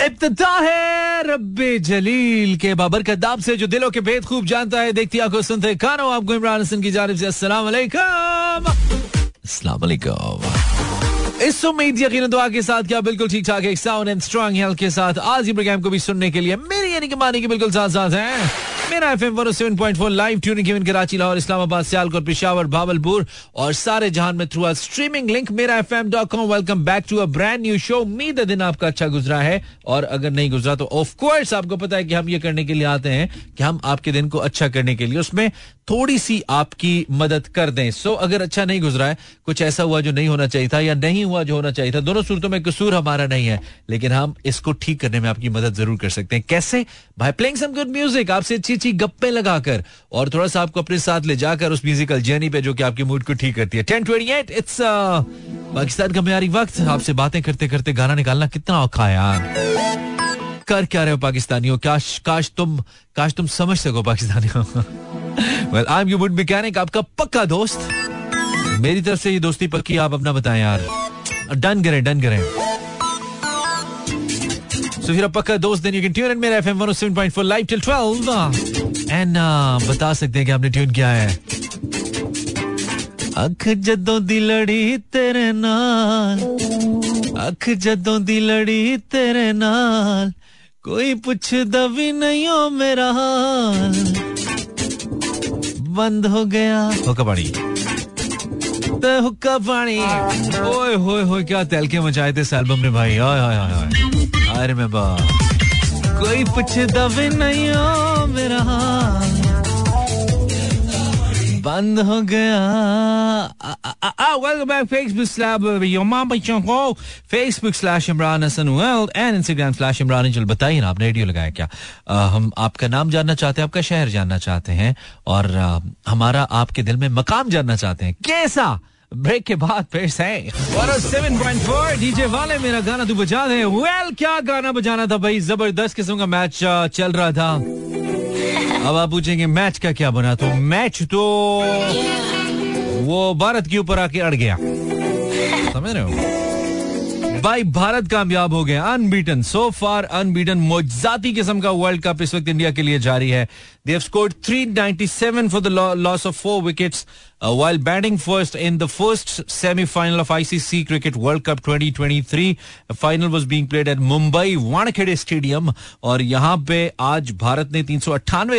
इब्तदा है रब्बे जलील के बाबर कद्दाब से, जो दिलों के भेद खूब जानता है। देखती आँखों सुनते कानो आपको इमरान हसन की जानब से अस्सलाम वालेकुम। अस्सलाम वालेकुम। इस उम्मीद, यकीन दुआ के साथ क्या बिल्कुल ठीक ठाक एक साउंड एंड स्ट्रांग हेल्थ के साथ। आज ही प्रोग्राम को भी सुनने के लिए मेरी यानी कि मानी के बिल्कुल साथ साथ हैं। Mera F M live tuning given Karachi Lahore Islamabad Sialkot Peshawar Bahawalpur और सारे जहान में through streaming link Mera F M dot com welcome back to a brand new show उम्मीद है दिन आपका अच्छा गुजरा है और अगर नहीं गुजरा तो ऑफ़ कोर्स आपको पता है कि हम ये करने के लिए आते हैं कि हम आपके दिन को अच्छा करने के लिए उसमें थोड़ी सी आपकी मदद कर दें। सो अगर अच्छा नहीं गुजरा है, कुछ ऐसा हुआ जो नहीं होना चाहिए था या नहीं हुआ जो होना चाहिए था, दोनों सूरतों में कसूर हमारा नहीं है, लेकिन हम इसको ठीक करने में आपकी मदद ज़रूर कर सकते हैं। कैसे? भाई प्लेइंग सम गुड म्यूज़िक आपसे अच्छी अच्छी गप्पे लगाकर और थोड़ा सा आपको अपने साथ ले जाकर उस म्यूजिकल जर्नी पे जो कि आपके मूड को ठीक करती है। Ten twenty eight it's Pakistan का म्यारी वक्त। आपसे बातें करते करते गाना निकालना कितना औखा है यार। कर क्या रहे हो पाकिस्तानियों? काश काश तुम काश तुम समझ सको पाकिस्तानियों। Well I am you would mechanic आपका पक्का दोस्त। मेरी तरफ़ से ये दोस्ती पक्की, आप अपना बताएँ यार। डन करें डन करें। सो फिर पक्का दोस्त then you can tune in Mera FM 107.4 live till 12 and बता सकते हैं कि आपने ट्यून किया है। अख जदों दी लड़ी तेरे नाल, अख जदों दी लड़ी तेरे नाल, कोई पुछदा भी नहीं हो मेरा हाल। बंद हो गया। हुक्का पानी। ते हुक्का पानी। ओए होए होए, क्या तहलके मचाए थे एल्बम ने भाई। हाय हाय हाय मैं बा कोई पुछदा भी नहीं हो मेरा। बंद हो गया। वेलकम बैक फेसबुक स्लैब बच्चों को Facebook slash Imran Hasan world and Instagram slash Imran बताइए ना आपने रेडियो लगाया क्या? आ, हम आपका नाम जानना चाहते हैं आपका शहर जानना चाहते हैं और आ, हमारा आपके दिल में मकाम जानना चाहते हैं। कैसा? ब्रेक के बाद फिर से। 107.4 डीजे वाले मेरा गाना तू बजा दे। वेल क्या गाना बजाना था भाई? ज़बरदस्त किस्म का मैच चल रहा था। अब आप पूछेंगे मैच का क्या बना? तो मैच तो वो भारत के ऊपर आके अड़ गया। समझ रहे हो? भाई भारत कामयाब हो गया। अनबीटन सो फार अनबीटन मोजाती किस्म का वर्ल्ड कप इस वक्त इंडिया के लिए जारी है। They have scored 397 for the loss of four wickets uh, while batting first in the first semi-final of ICC Cricket World Cup 2023. The final was being played at Mumbai Wankhede Stadium. और यहाँ पे आज भारत ने तीन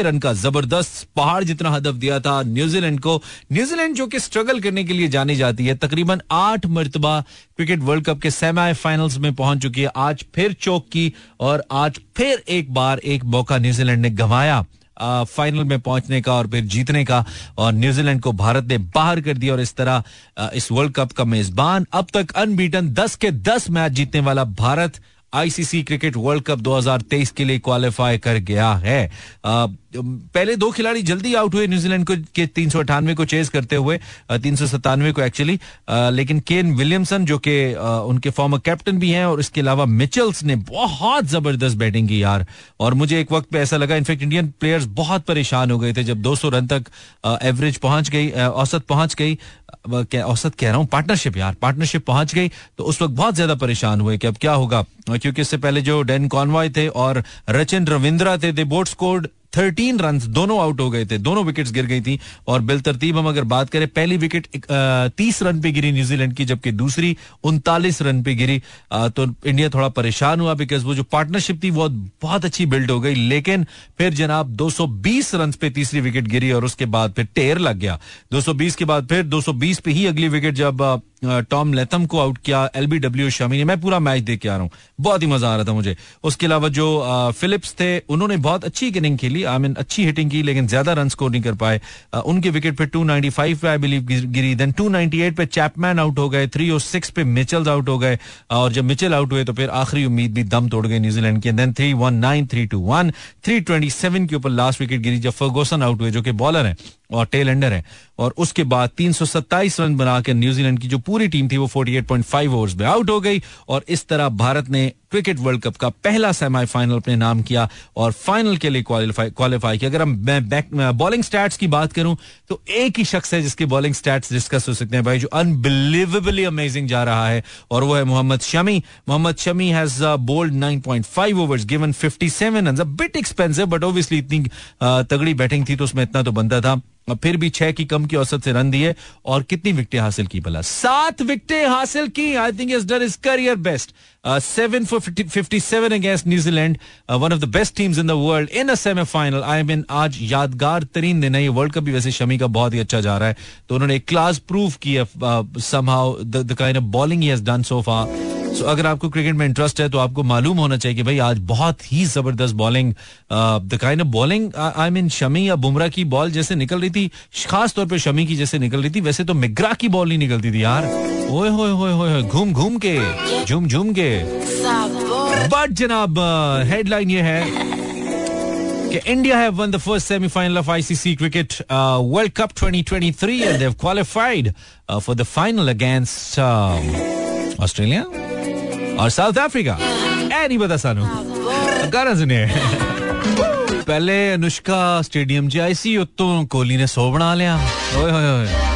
run का ज़बरदस्त पहाड़ जितना हदफ दिया था न्यूजीलैंड को। न्यूजीलैंड जो कि स्ट्रगल करने के लिए जानी जाती है, तकरीबन आठ मरतबा क्रिकेट वर्ल्ड कप के सेमीफाइनल्स में पहुँच चुकी है। आज फिर चौक की और आज फिर एक बार एक मौका न्यूजीलैंड ने गंवाया। फाइनल में पहुँचने का और फिर जीतने का। और न्यूजीलैंड को भारत ने बाहर कर दिया और इस तरह इस वर्ल्ड कप का मेजबान। अब तक अनबीटन 10 के 10 मैच जीतने वाला Bharat ICC cricket world cup 2023 के लिए क्वालिफाई कर गया है। पहले दो खिलाड़ी जल्दी आउट हुए न्यूजीलैंड को, के तीन सौ अठानवे को चेज करते हुए तीन सौ सत्तानवे को एक्चुअली लेकिन केन विलियमसन, जो कि उनके फॉर्मर कैप्टन भी हैं, और इसके अलावा मिचल्स ने बहुत ज़बरदस्त बैटिंग की यार। और मुझे एक वक्त पे ऐसा लगा इनफेक्ट इंडियन प्लेयर्स बहुत परेशान हो गए थे जब 200 रन तक एवरेज पहुँच गई औसत पहुँच गई। औसत कह रहा हूँ पार्टनरशिप यार पार्टनरशिप पहुँच गई तो उस वक्त बहुत ज़्यादा परेशान हुए कि अब क्या होगा। क्योंकि इससे पहले जो डेन कॉनवॉय थे और रचिन रविंद्रा थे they both scored thirteen run दोनों आउट हो गए थे, दोनों विकेट गिर गई थी। और बिल तरतीब, हम अगर बात करें, पहली विकेट तीस रन पे गिरी न्यूजीलैंड की, जबकि दूसरी उनतालीस रन पे गिरी। तो इंडिया थोड़ा परेशान हुआ बिकॉज़ वो जो पार्टनरशिप थी, वो बहुत अच्छी बिल्ड हो गई। लेकिन फिर जनाब 220 रन पे तीसरी विकेट गिरी और उसके बाद फिर टेर लग गया। 220 के बाद फिर 220 पे ही अगली विकेट जब टॉम लेथम को आउट किया एल बी डब्ल्यू शमी ने। मैं पूरा मैच देख के आ रहा हूँ। बहुत ही मज़ा आ रहा था मुझे। उसके अलावा जो फिलिप्स थे, उन्होंने बहुत अच्छी इनिंग खेली। आई मीन, अच्छी हिटिंग की, लेकिन ज़्यादा रन स्कोर नहीं कर पाए। उनके विकेट पे 295 पे आई बिलीव गिरी देन 298 पे चैपमैन आउट हो गए। 306 पे मिचल्स आउट हो गए। और जब मिचल आउट हुए तो फिर आखिरी उम्मीद भी दम तोड़ गई न्यूजीलैंड की। देन 319 321 327 के ऊपर लास्ट विकेट गिरी, जब फर्गोसन आउट हुए, जो कि बॉलर है। और टेल एंडर है। और उसके बाद 327 रन बनाकर न्यूजीलैंड की जो पूरी टीम थी वो 48.5 ओवर्स में आउट हो गई। और इस तरह भारत ने क्रिकेट वर्ल्ड कप का पहला सेमीफाइनल अपने नाम किया और फाइनल के लिए क्वालिफाई क्वालिफाई किया। अगर हम बॉलिंग स्टैट्स की बात करूँ तो एक ही शख्स है जिसकी बॉलिंग स्टैट्स डिस्कस हो सकते हैं भाई जो अनबिलीवेबली अमेजिंग जा रहा है और वो है Mohammad Shami. Mohammad Shami has bowled 9.5 overs given 57 runs a bit expensive but obviously इतनी uh, तगड़ी बैटिंग थी तो उसमें इतना तो बनता था। फिर भी छह की कम की औसत से रन दिए और कितनी विकटें हासिल की भला। सात विकटें हासिल की। I think is done his career best seven for fifty seven against New Zealand one of the best teams in the world in a semifinal I mean आज यादगार तरीन दिन है। ये वर्ल्ड कप भी वैसे शमी का बहुत ही अच्छा जा रहा है। तो उन्होंने एक क्लास प्रूव की somehow the kind of bowling he has done so far so अगर आपको क्रिकेट में इंटरेस्ट है तो आपको मालूम होना चाहिए कि भाई आज बहुत ही ज़बरदस्त bowling the kind of bowling I mean Shami या बुमराह की बॉल जैसे निकल रही थी खास तौर पे शमी की जैसे निकल रही थी वैसे तो मिग्रा की बॉल नहीं निकलती थी यार। ओए होए होए होए घूम घूम के झूम झूम के। बट जनाब हेडलाइन ये है कि India have won the first semifinal of ICC cricket world cup 2023 and they have qualified for the final against Australia और साउथ अफ्रीका ए नहीं पता सानू गाना सुनिए पहले अनुष्का स्टेडियम च आई सी उत्तों कोहली ने सो बना लिया ओए होए होए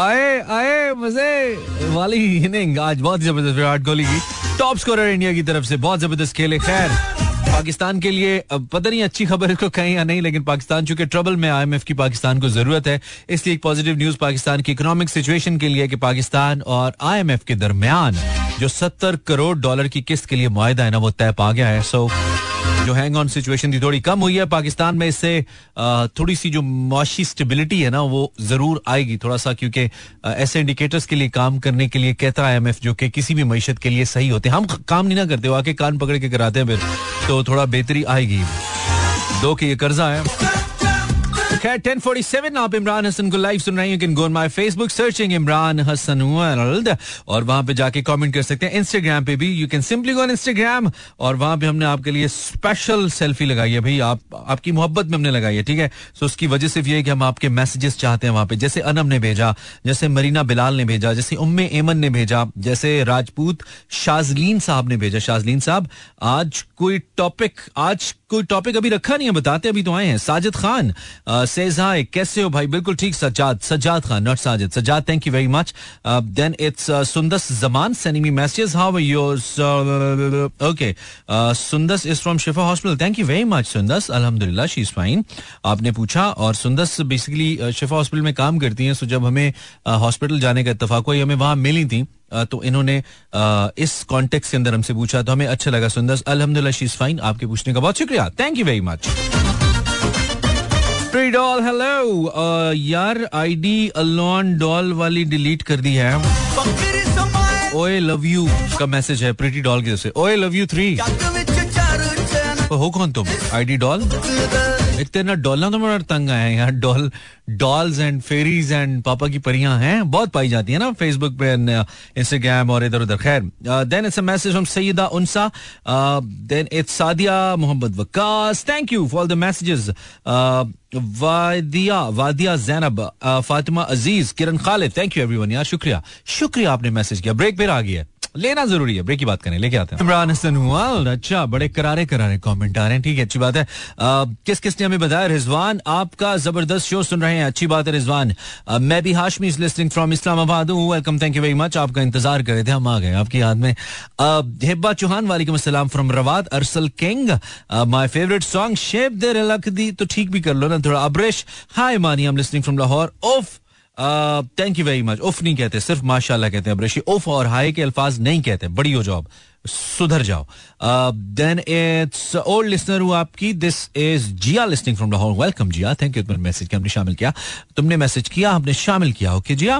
आए आए मज़े वाली इनिंग आज बहुत ज़बरदस्त विराट कोहली की टॉप स्कोरर इंडिया की तरफ़ से बहुत ज़बरदस्त खेले खैर पाकिस्तान के लिए पता नहीं अच्छी खबर इसको कहें या नहीं, लेकिन पाकिस्तान चूँकि ट्रबल में आईएमएफ की पाकिस्तान को ज़रूरत है, इसलिए एक पॉजिटिव न्यूज़ पाकिस्तान की इकोनॉमिक सिचुएशन के लिए कि पाकिस्तान और आईएमएफ के दरमियान जो सत्तर करोड़ डॉलर की किस्त के लिए मुआदा है ना, वो तय पा गया है। सो जो हैंग ऑन सिचुएशन थी, थोड़ी कम हुई है। पाकिस्तान में इससे थोड़ी सी जो मुआशी स्टेबिलिटी है ना, वो ज़रूर आएगी थोड़ा सा क्योंकि ऐसे इंडिकेटर्स के लिए, काम करने के लिए कहता है एमएफ जो कि किसी भी मीशत के लिए सही होते हैं। हम काम नहीं ना करते, वो आके कान पकड़ के कराते हैं फिर तो थोड़ा बेहतरी आएगी। दो के ये कर्जा है। खैर 1047 आप इमरान हसन को लाइव सुन रहे हैं। Can go on my Facebook searching Imran Hasan world और वहाँ पे जाके कमेंट कर सकते हैं। इंस्टाग्राम पे भी you can simply go on Instagram और वहाँ पे हमने आपके लिए स्पेशल सेल्फी लगाई है भाई। आप, आपकी मोहब्बत में हमने लगाई है, ठीक है? सो उसकी वजह सिर्फ़ ये है कि हम आपके मैसेजेस चाहते हैं वहाँ पे। जैसे अनम ने भेजा, जैसे मरीना बिलाल ने भेजा, जैसे उम्मे एमन ने भेजा, जैसे राजपूत शाजलीन साहब ने भेजा। शाजलीन साहब, आज कोई टॉपिक आज कोई टॉपिक अभी रखा नहीं है, बताते अभी तो आए हैं। साजिद खान सेज हाय कैसे हो भाई? बिल्कुल ठीक Sajjad Sajjad Khan not Sajid. Sajjad thank you very much then it's Sundas Zaman sending me messages how yours okay Sundas is from Shifa hospital thank you very much Sundas. अल्हम्दुलिल्लाह she is fine आपने पूछा, और Sundas basically शिफा hospital में काम करती हैं सो जब हमें हॉस्पिटल जाने का इतफाक हुआ हमें वहाँ मिली थी। तो इन्होंने इस कॉन्टेक्ट के अंदर हमसे पूछा तो हमें अच्छा लगा सुंदर। अल्हम्दुलिल्लाह शी इज़ फाइन आपके पूछने का बहुत शुक्रिया। Thank you very much doll hello यार आईडी अलोन डॉल वाली डिलीट कर दी है। ओए लव यू का मैसेज है प्रीटी डॉल की तरफ़ से। ओए लव यू थ्री हो कौन तुम? ID doll? इतने डॉलर तो बड़ा तंग आए यार। Doll, dolls and fairies and पापा की परियाँ हैं, बहुत पाई जाती है ना फेसबुक पे इंस्टाग्राम और इधर उधर खैर then it's a message from Saeeda Unsa then it's Sadia Mohammad Waqas thank you for the messages Wadia Wadia Zainab Fatima Aziz Kiran Khalid thank you everyone यार, शुक्रिया। शुक्रिया आपने मैसेज किया। ब्रेक फिर आ गया लेना ज़रूरी है ब्रेक की बात करें, लेके आते हैं। इमरान हसन अच्छा बड़े करारे करारे कमेंट आ रहे हैं, ठीक है, अच्छी बात है। किस किस ने हमें बताया? रिजवान, आपका ज़बरदस्त शो सुन रहे हैं, अच्छी बात है, रिजवान। मैं भी Hashmi is listing from Islamabad हूँ welcome thank you very much आपका इंतज़ार कर रहे थे, हम आ गए आपकी याद में। हिब्बा चौहान, वालेकुम अस्सलाम from रवाद, Arsal king. My favourite song shape दे रलक दी तो ठीक भी कर लो ना, थोड़ा Abresh. Hi Mani I am listening from Lahore of thank you very much उफ नहीं कहते, सिर्फ़ माशाल्लाह कहते हैं ब्रशी उफ और हाई के अल्फाज नहीं कहते, बड़ी हो जॉब सुधर जाओ। देन इट्स ओल्ड लिसनर हूँ आपकी। This is Zia listening from Lahore welcome Zia thank you तुम्हारे मैसेज किया हमने शामिल किया? तुमने मैसेज किया, हमने शामिल किया। Okay Zia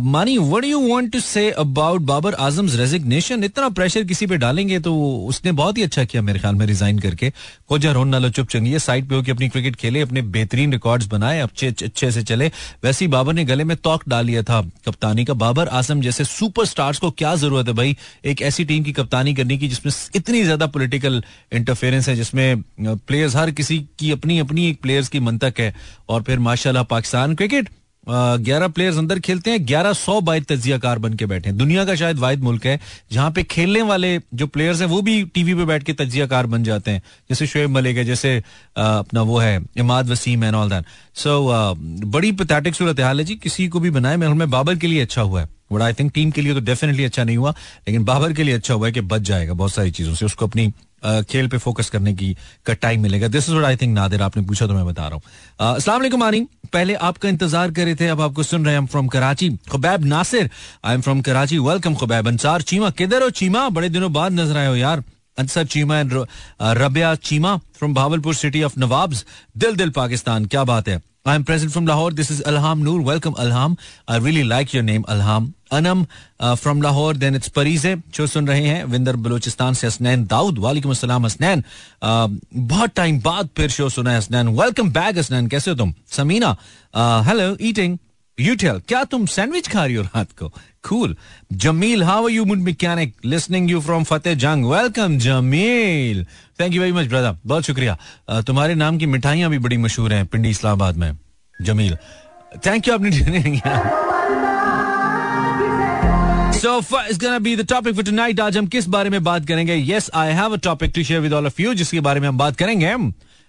Mani what you want to say about Babar Azam resignation इतना प्रेशर किसी पे डालेंगे तो उसने बहुत ही अच्छा किया मेरे ख्याल में रिजाइन करके। कोजा रोन नालो, चुप चंगी। साइड पे होकर अपनी क्रिकेट खेले, अपने बेहतरीन रिकॉर्ड्स बनाए, अच्छे अच्छे से चले। वैसे ही बाबर ने गले में तोक डाल लिया था कप्तानी का। बाबर आज़म जैसे सुपर को क्या ज़रूरत है भाई? एक ऐसी टीम की कप्तानी करने की, जिसमें इतनी ज़्यादा पॉलिटिकल इंटरफेरेंस है, जिसमें प्लेयर्स हर किसी की अपनी अपनी एक प्लेयर्स की मंतक है। और फिर माशाल्लाह पाकिस्तान क्रिकेट ग्यारह प्लेयर्स अंदर खेलते हैं, ग्यारह सौ बाइट तजिया कार बन के बैठे हैं। दुनिया का शायद वाहिद मुल्क है, जहाँ पे खेलने वाले जो प्लेयर्स हैं, वो भी टीवी पे बैठ के तजिया कार बन जाते हैं। जैसे शुएब मलिक है, जैसे अपना वो है, Imad Wasim and all that so बड़ी पथेटिक सूरत हाल है जी, किसी को भी बनाए मैं बाबर के लिए अच्छा हुआ है। बट आई थिंक टीम के लिए तो डेफिनेटली अच्छा नहीं हुआ लेकिन बाबर के लिए अच्छा हुआ है कि बच जाएगा बहुत सारी चीज़ों से उसको अपनी खेल पे फोकस करने की का टाइम मिलेगा। This is I think Nadir आपने पूछा तो मैं बता रहा हूँ। असला आनी पहले आपका इंतज़ार कर रहे थे अब आपको सुन रहे हैं from Karachi. Khubaib Nasir I am from Karachi. Welcome Khubaib Ansar. Cheema किधर हो चीमा? बड़े दिनों बाद नज़र आए हो यार। Ansar Cheema and Rabia Cheema from Bahawalpur city of nawabs दिल दिल पाकिस्तान क्या बात है। I am present from Lahore. This is Alham Noor. Welcome, Alham. I really like your name, Alham. Anam from Lahore then it's Parizay जो सुन रहे हैं, विंदर बलोचिस्तान से हसनैन दाऊद, वालेकुम अस्सलाम हसनैन। बहुत टाइम बाद फिर शो सुना है हसनैन। वेलकम बैक हसनैन, कैसे हो तुम? Samina hello eating you tell क्या तुम सैंडविच खा रही हो रात को? Cool Jameel how are you mood mechanic listening you from Fateh Jang welcome Jameel thank you very much brother बहुत शुक्रिया। तुम्हारे नाम की मिठाइयाँ भी बड़ी मशहूर हैं पिंडी इस्लामाबाद में। जमील थैंक यू आपने So it's gonna be the topic for tonight. आज हम किस बारे में बात करेंगे? Yes, I have a topic to share with all of you जिसके बारे में हम बात करेंगे।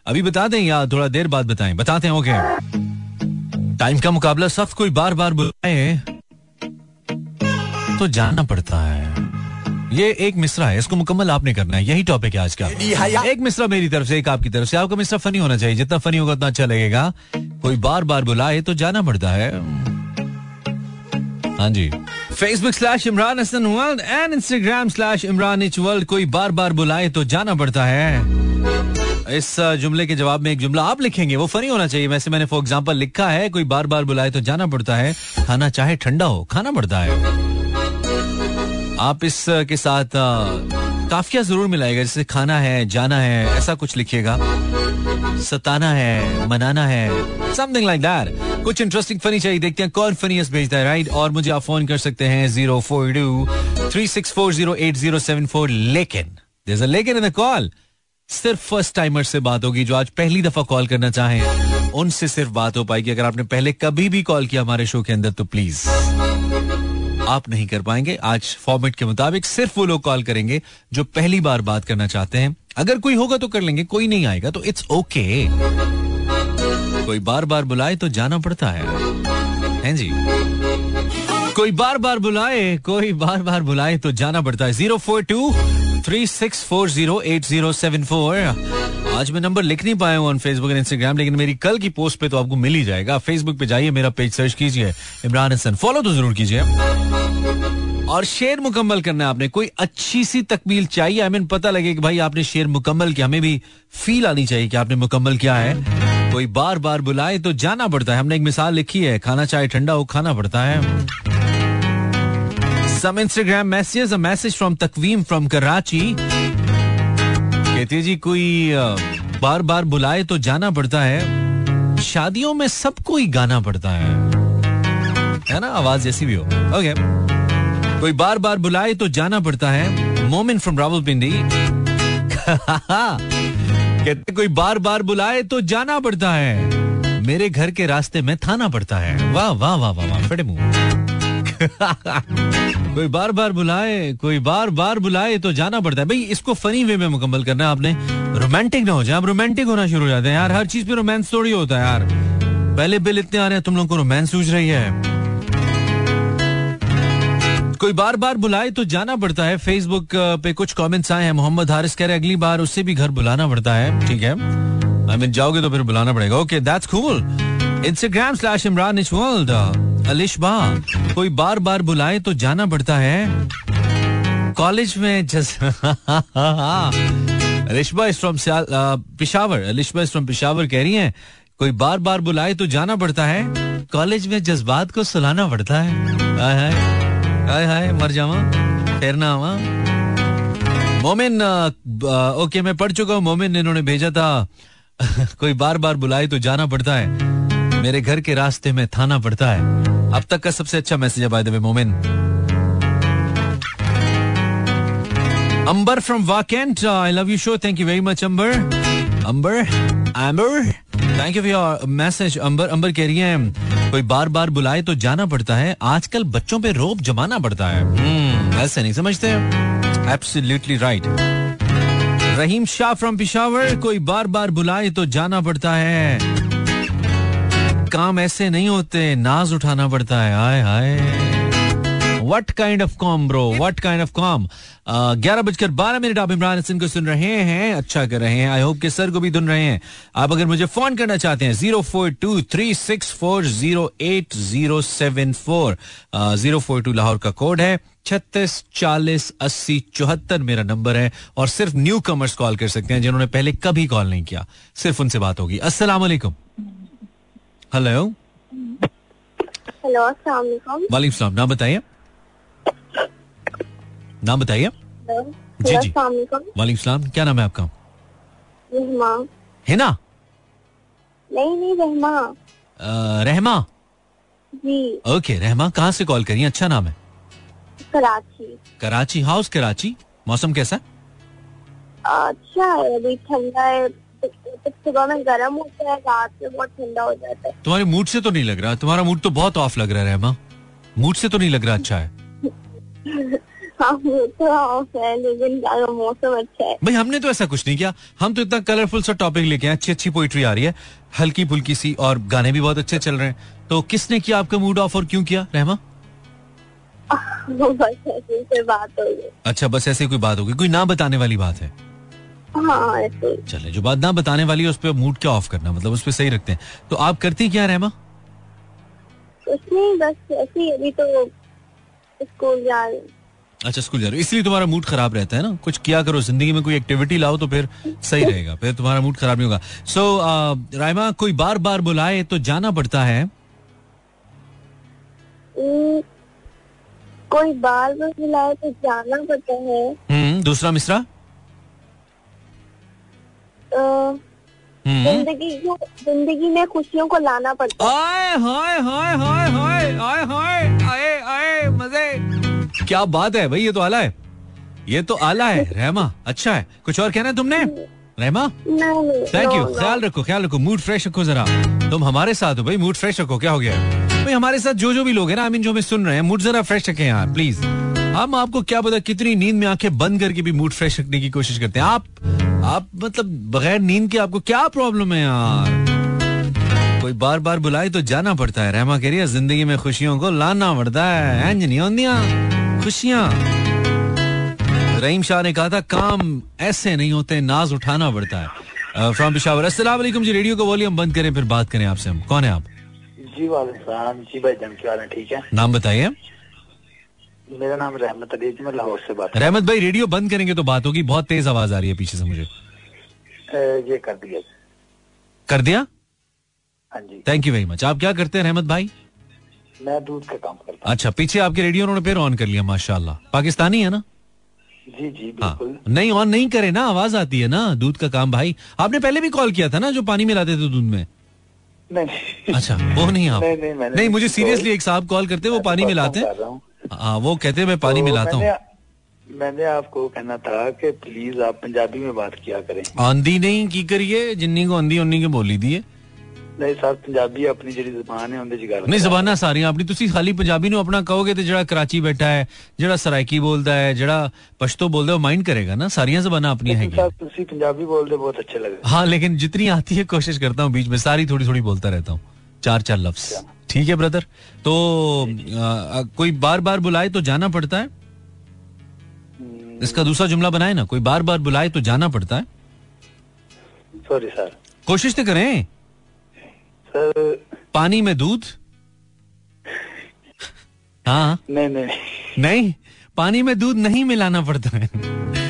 अभी बता दें या थोड़ा देर बाद बताएँ? बताते हैं ओके टाइम का मुकाबला सख्त कोई बार बार बुलाए तो जाना पड़ता है। ये एक मिसरा है इसको मुकम्मल आपने करना है। यही टॉपिक है आज का। एक मिसरा मेरी तरफ़ से एक आपकी तरफ़ से। आपका मिसरा फनी होना चाहिए। जितना फनी होगा उतना अच्छा लगेगा। कोई बार बार बुलाए तो जाना पड़ता है। हाँ जी। Facebook slash Imran Hasan world and Instagram slash Imran H world कोई बार बार बुलाए तो जाना पड़ता है। इस जुमले के जवाब में एक जुमला आप लिखेंगे, वो फनी होना चाहिए। वैसे मैंने फॉर एग्ज़ाम्पल लिखा है, कोई बार बार बुलाए तो जाना पड़ता है। खाना चाहे ठंडा हो, खाना पड़ता है। आप इस के साथ काफिया ज़रूर मिलाएगा, जैसे खाना है, जाना है, ऐसा कुछ लिखिएगा। सताना है, मनाना है समथिंग लाइक दैट कुछ इंटरेस्टिंग फनी चाहिए, देखते हैं कौन फनीस भेजता है राइट और मुझे आप फ़ोन कर सकते हैं zero four two three six four zero eight zero seven four लेकिन लेकिन इन कॉल सिर्फ़ फ़र्स्ट टाइमर से बात होगी जो आज पहली दफ़ा कॉल करना चाहें, उनसे सिर्फ़ बात हो पाएगी। अगर आपने पहले कभी भी कॉल किया हमारे शो के अंदर तो प्लीज़ आप नहीं कर पाएँगे। आज फॉर्मेट के मुताबिक सिर्फ़ वो लोग कॉल करेंगे जो पहली बार बात करना चाहते हैं। अगर कोई होगा तो कर लेंगे, कोई नहीं आएगा तो इट्स ओके कोई बार बार बुलाए तो जाना पड़ता है। हैं जी? कोई बार बार बुलाए, कोई बार बार बुलाए तो जाना पड़ता है। Zero four two three six four zero eight zero seven four. आज मैं नंबर लिख नहीं पाया हूँ ऑन फेसबुक एंड इंस्टाग्राम लेकिन मेरी कल की पोस्ट पे तो आपको मिल ही जाएगा। फेसबुक पे जाइए, मेरा पेज सर्च कीजिए, इमरान हसन। फॉलो तो ज़रूर कीजिए। और शेर मुकम्मल करना है आपने। कोई अच्छी सी तकमील चाहिए आई मीन पता लगे कि भाई आपने शेर मुकम्मल किया हमें भी फील आनी चाहिए कि आपने मुकम्मल किया है। कोई बार बार बुलाए तो जाना पड़ता है। हमने एक मिसाल लिखी है खाना चाहे ठंडा हो खाना पड़ता है। Some Instagram messages, a message from Takveem from Karachi. कहती जी कोई बार बार बुलाए तो जाना पड़ता है। शादियों में सबको ही गाना पड़ता है। है ना? आवाज़ जैसी भी हो। ओके कोई बार बार बुलाए तो जाना पड़ता है। मोमिन फ्रॉम रावलपिंडी। कहते कोई बार बार बुलाए तो जाना पड़ता है। मेरे घर के रास्ते में थाना पड़ता है। वाह वाह वाह वाह वाह मुँह। कोई बार बार बुलाए, कोई बार बार बुलाए तो जाना पड़ता है। भाई, इसको फनी वे में मुकम्मल करना आपने। रोमांटिक ना हो जाए, आप रोमांटिक होना शुरू हो जाते हैं। यार, हर चीज़ पे रोमांस थोड़ी होता है यार। पहले बिल इतने आ रहे हैं, तुम लोग को रोमांस सूझ रही है। कोई बार बार बुलाए तो जाना पड़ता है। फेसबुक पे कुछ कमेंट्स आए हैं। मोहम्मद हारिस कह रहे अगली बार उससे भी घर बुलाना पड़ता है। ठीक है। आई मीन जाओगे तो फिर बुलाना पड़ेगा। Okay that's cool Instagram slash Imran H world Alishba कोई बार बार बुलाए तो जाना पड़ता है। कॉलेज में जस Alishba is from Peshawar Alishba is from Peshawar कह रही हैं, कोई बार बार बुलाए तो जाना पड़ता है। कॉलेज में जज्बात को सुलाना पड़ता है। हाय हाय मर जावा ठहरना आवा मोमिन ओके मैं पढ़ चुका हूँ मोमिन इन्होंने भेजा था कोई बार बार बुलाए तो जाना पड़ता है मेरे घर के रास्ते में थाना पड़ता है अब तक का सबसे अच्छा मैसेज है Momin Ambar from Wah Cantt I love you show thank you very much Ambar Ambar Ambar thank you for message Ambar Ambar कह रही है कोई बार बार बुलाए तो जाना पड़ता है। आजकल बच्चों पे रोब जमाना पड़ता है। hmm, ऐसे नहीं समझते। Absolutely right Rahim Shah from Peshawar कोई बार बार बुलाए तो जाना पड़ता है। काम ऐसे नहीं होते नाज उठाना पड़ता है। आए हाय what kind of calm bro what kind of calm ग्यारह बजकर बारह मिनट आप इमरान हसन को सुन रहे हैं अच्छा कर रहे हैं। आई होप के सर को भी सुन रहे हैं। आप अगर मुझे फ़ोन करना चाहते हैं zero four two three six four zero eight zero seven four zero four two Lahore का कोड है छत्तीस चालीस अस्सी चौहत्तर मेरा नंबर है और सिर्फ़ न्यू कमर्स कॉल कर सकते हैं जिन्होंने पहले कभी कॉल नहीं किया। सिर्फ़ उनसे बात होगी। अस्सलाम वालेकुम। हेलो हेलो वालेकुम सलाम। नाम बताइए। नाम बताइए। जी जी। सलाम। क्या नाम है आपका? है ना नहीं नहीं रहमा। रहमा? जी। ओके रहमा कहाँ से कॉल करिए? अच्छा नाम है। कराची। कराची हाउस कराची। मौसम कैसा? अच्छा है अभी ठंडा है। सुबह में गर्म होता है रात में बहुत ठंडा हो जाता है। तुम्हारे मूड से तो नहीं लग रहा? तुम्हारा मूड तो बहुत ऑफ़ लग रहा है रहमा। मूड से तो नहीं लग रहा अच्छा है। हाँ, तो लेकिन मौसम अच्छा है। भाई हमने तो ऐसा कुछ नहीं किया। हम तो इतना कलरफुल सा टॉपिक लेके आए अच्छी अच्छी पोइट्री आ रही है। हल्की फुल्की सी और गाने भी बहुत अच्छे चल रहे हैं। तो किसने किया आपका मूड ऑफ़ और क्यों किया रहमा? बात होगी अच्छा बस ऐसे कोई बात होगी कोई ना बताने वाली बात है। हाँ चले जो बात ना बताने वाली है उस पर मूड क्या ऑफ़ करना मतलब उस पर सही रखते हैं। तो आप करती क्या रहमा? कुछ नहीं बस ऐसे अभी तो स्कूल जा रही अच्छा स्कूल जा रहे हो। इसलिए तुम्हारा मूड खराब रहता है ना? कुछ किया करो ज़िंदगी में कोई एक्टिविटी लाओ तो फिर सही रहेगा फिर तुम्हारा मूड खराब नहीं होगा। सो so, रायमा कोई बार बार बुलाए तो जाना पड़ता है? कोई बार बार बुलाए तो जाना पड़ता है। हम्म दूसरा मिश्रा? हम्म। ज़िंदगी ज़िंदगी में खुशियों को लाना पड़ता है। आए हाय हाय हाय हाय हाय हाय आए आए मज़े। क्या बात है भाई ये तो आला है। ये तो आला है रहमा अच्छा है। कुछ और कहना है तुमने? रहमा? थैंक यू ख्याल रखो ख्याल रखो मूड फ्रेश रखो जरा। तुम हमारे साथ हो भाई मूड फ्रेश रखो क्या हो गया? भाई हमारे साथ जो जो भी लोग हैं ना आई मीन जो हमें सुन रहे हैं मूड जरा फ्रेश रखें यार प्लीज़ हम आपको क्या पता कितनी नींद में आँखें बंद करके भी मूड फ्रेश रखने की कोशिश करते हैं। आप आप मतलब बगैर नींद के आपको क्या प्रॉब्लम है यार? कोई बार बार बुलाए तो जाना पड़ता है। रहमा कह रही है ज़िंदगी में खुशियों को लाना पड़ता है। खुशियाँ। रहीम शाह ने कहा था काम ऐसे नहीं होते नाज उठाना पड़ता है। फ्रॉम पिशावर। अस्सलाम वालेकुम जी रेडियो को वॉल्यूम बंद करें फिर बात करें आपसे हम। कौन है आप? जी वालेकुम जी भाई जम के ठीक है? नाम बताइए। मेरा नाम रहमत अली मैं लाहौर से बात रहमत भाई रेडियो बंद करेंगे तो बात होगी बहुत तेज आवाज़ आ रही है पीछे से मुझे। ये कर दिया कर दिया? हाँ जी। थैंक यू वेरी मच आप क्या करते हैं रहमत भाई? मैं दूध का काम करता अच्छा पीछे आपके रेडियो उन्होंने फिर ऑन कर लिया माशाल्लाह। पाकिस्तानी है ना? जी जी हाँ, बिल्कुल। हाँ, नहीं ऑन नहीं करे ना आवाज़ आती है ना दूध का काम भाई। आपने पहले भी कॉल किया था ना जो पानी मिलाते थे दूध में? नहीं। अच्छा वो नहीं आप। नहीं, नहीं, नहीं मुझे सीरियसली एक साहब कॉल करते वो पानी मिलाते हाँ। वो कहते हैं मैं पानी तो मिलाता हूँ। मैंने आपको कहना था कि प्लीज़ आप पंजाबी में बात किया करें। आंधी नहीं की करिए जिन्नी को आंधी उन्नी के बोली दिए ਨਹੀਂ ਸਰ ਪੰਜਾਬੀ ਆਪਣੀ ਜਿਹੜੀ ਜ਼ਬਾਨ ਹੈ ਉਹਦੇ ਚ ਗੱਲ ਨਹੀਂ ਜ਼ਬਾਨਾਂ ਸਾਰੀਆਂ ਆਪਣੀ ਤੁਸੀਂ ਖਾਲੀ ਪੰਜਾਬੀ ਨੂੰ ਆਪਣਾ ਕਹੋਗੇ ਤੇ ਜਿਹੜਾ ਕਰਾਚੀ ਬੈਠਾ ਹੈ ਜਿਹੜਾ ਸਰਾਇਕੀ ਬੋਲਦਾ ਹੈ ਜਿਹੜਾ ਪਸ਼ਤੋ ਬੋਲਦਾ ਉਹ ਮਾਈਂਡ ਕਰੇਗਾ ਨਾ ਸਾਰੀਆਂ ਜ਼ਬਾਨਾਂ ਆਪਣੀਆਂ ਹੈਗੀਆਂ ਤੁਸੀਂ ਪੰਜਾਬੀ ਬੋਲਦੇ ਬਹੁਤ ਅੱਛੇ ਲੱਗਦੇ हाँ लेकिन जितनी आती है कोशिश करता हूँ बीच में सारी थोड़ी थोड़ी बोलता रहता हूँ चार चार लफ्ज ठीक है ब्रदर तो आ, कोई बार बार बुलाए तो जाना पड़ता है इसका दूसरा जुमला बनाए ना कोई बार बार बुलाए तो जाना पड़ता है सॉरी सर कोशिश तो करें सर पानी में दूध? हाँ। नहीं नहीं। नहीं? पानी में दूध नहीं मिलाना पड़ता है।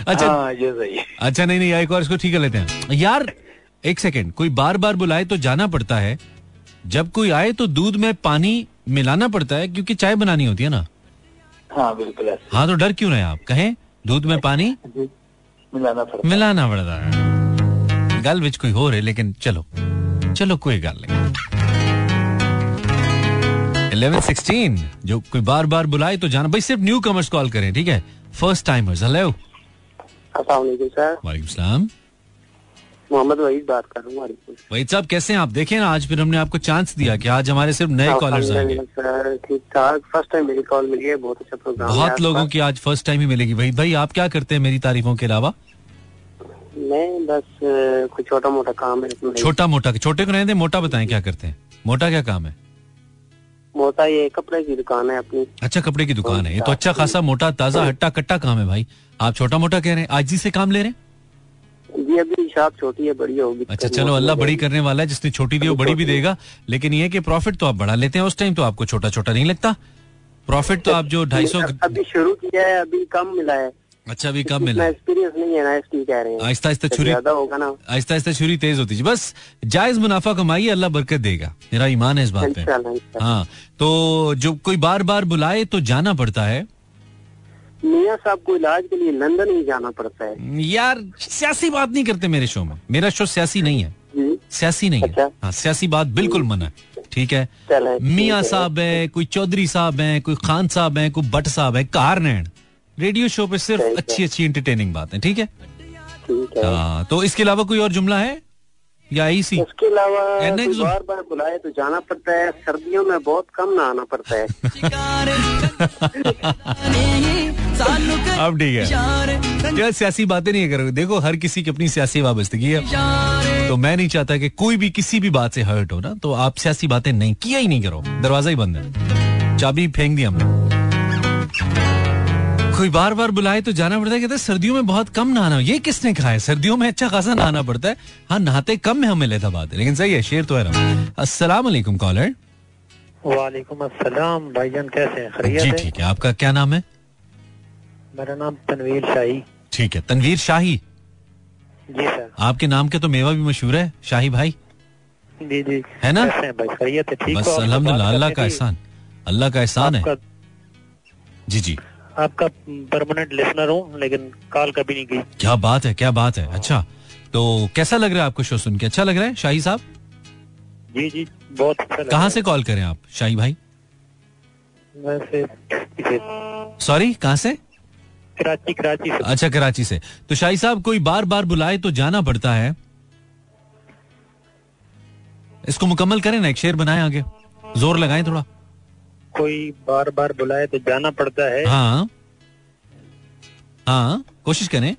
अच्छा। हाँ, ये सही अच्छा नहीं नहीं एक और इसको ठीक कर लेते हैं। यार एक सेकेंड। कोई बार बार बुलाए तो जाना पड़ता है। जब कोई आए तो दूध में पानी मिलाना पड़ता है क्योंकि चाय बनानी होती है ना। हाँ बिल्कुल हाँ तो डर क्यों रहे आप? कहें दूध में पानी मिलाना पड़ता मिलाना पड़ता है। गल विच कोई हो रहे लेकिन चलो। चलो कोई गल नहीं। इलेवन सिक्सटीन जो कोई बार बार बुलाए तो जाना। भाई सिर्फ़ न्यू कमर्स कॉल करें ठीक है? First timers hello sir. वालेकुम सलाम। मोहम्मद वहीद बात कर रहा हूँ वही साहब कैसे हैं आप? देखें ना आज फिर हमने आपको चांस दिया कि आज हमारे सिर्फ़ नए कॉलर्स आएँगे। सर। ठीक ठाक। फ़र्स्ट टाइम मेरी कॉल मिली है बहुत अच्छा प्रोग्राम बहुत लोगों की आज फ़र्स्ट टाइम ही मिलेगी। भाई भाई आप क्या करते हैं मेरी तारीफों के अलावा? मैं बस कोई छोटा मोटा काम है छोटा मोटा छोटे को रहने दें मोटा बताएँ क्या करते हैं? मोटा क्या काम है? मोटा ये कपड़े की दुकान है अपनी। अच्छा कपड़े की दुकान है। ये तो अच्छा खासा मोटा ताज़ा हट्टा कट्टा काम है भाई। आप छोटा मोटा कह रहे हैं आजी से काम ले रहे हैं? जी अभी शॉप छोटी है बड़ी होगी। अच्छा चलो अल्लाह बड़ी करने वाला है जिसने छोटी दी वो बड़ी भी देगा। लेकिन ये कि प्रॉफिट तो आप बढ़ा लेते हैं उस टाइम तो आपको छोटा छोटा नहीं लगता। प्रॉफिट तो आप जो ढाई सौ अभी शुरू किया है अभी कम मिला है। अच्छा अभी कम मिला। एक्सपीरियंस नहीं है ना इसलिए कह रहे हैं। आहिस्ता आहिस्ता छुरी ज़्यादा होगा ना। आहिस्ता आहिस्ता छुरी तेज होती है बस जायज़ मुनाफा कमाइए अल्लाह बरकत देगा। मेरा ईमान है इस बात पे। हाँ तो जो कोई बार बार बुलाए तो जाना पड़ता है। मियाँ साहब को इलाज के लिए लंदन ही जाना पड़ता है। यार सियासी बात नहीं करते मेरे शो में। मेरा शो सियासी नहीं है। सियासी नहीं है। अच्छा। हाँ सियासी बात बिल्कुल मना है। ठीक है? मियाँ साहब है कोई चौधरी साहब है कोई खान साहब है कोई भट्ट साहब है कार नैन रेडियो शो पे सिर्फ़ अच्छी अच्छी इंटरटेनिंग बात है? ठीक है। हाँ तो इसके अलावा कोई और जुमला है? या इसी इसके अलावा बार बार बुलाए तो जाना पड़ता है। सर्दियों में बहुत कम नहाना पड़ता है। अब ठीक है। यार सियासी बातें नहीं करोगे? देखो हर किसी की अपनी सियासी वाबस्तगी है। तो मैं नहीं चाहता कि कोई भी किसी भी बात से हर्ट हो ना तो आप सियासी बातें नहीं किया ही नहीं करो। दरवाज़ा ही बंद है। चाबी फेंक दी हमने। कोई बार बार बुलाए तो जाना पड़ता है कहते हैं सर्दियों में बहुत कम नहाना ये किसने कहा है सर्दियों में अच्छा खासा नहाना पड़ता है। हाँ नहाते कम में हमें लेता बात है लेकिन सही है शेर तो है ना अस्सलाम वालेकुम कॉलर वालेकुम अस्सलाम भाईजान कैसे हैं? खैरियत जी ठीक है आपका क्या नाम है? मेरा नाम तनवीर शाही। ठीक है तनवीर शाही। जी सर। आपके नाम के तो मेवा भी मशहूर है शाही भाई। जी जी। है ना? भाई? खैरियत है ठीक बस अल्हम्दुलिल्लाह अल्लाह का एहसान अल्लाह का एहसान है। जी जी। आपका परमानेंट लिसनर हूँ लेकिन कॉल कभी नहीं की। क्या बात है क्या बात है। अच्छा तो कैसा लग रहा है आपको शो सुन के? अच्छा लग रहा है शाही साहब? जी जी बहुत अच्छा कहाँ से कॉल करें आप शाही भाई? सॉरी कहाँ से? कराची कराची से। अच्छा कराची से। तो शाही साहब कोई बार बार बुलाए तो जाना पड़ता है। इसको मुकम्मल करें ना एक शेर बनाए आगे। ज़ोर लगाएँ थोड़ा। कोई बार बार बुलाए तो जाना पड़ता है हाँ हाँ कोशिश करें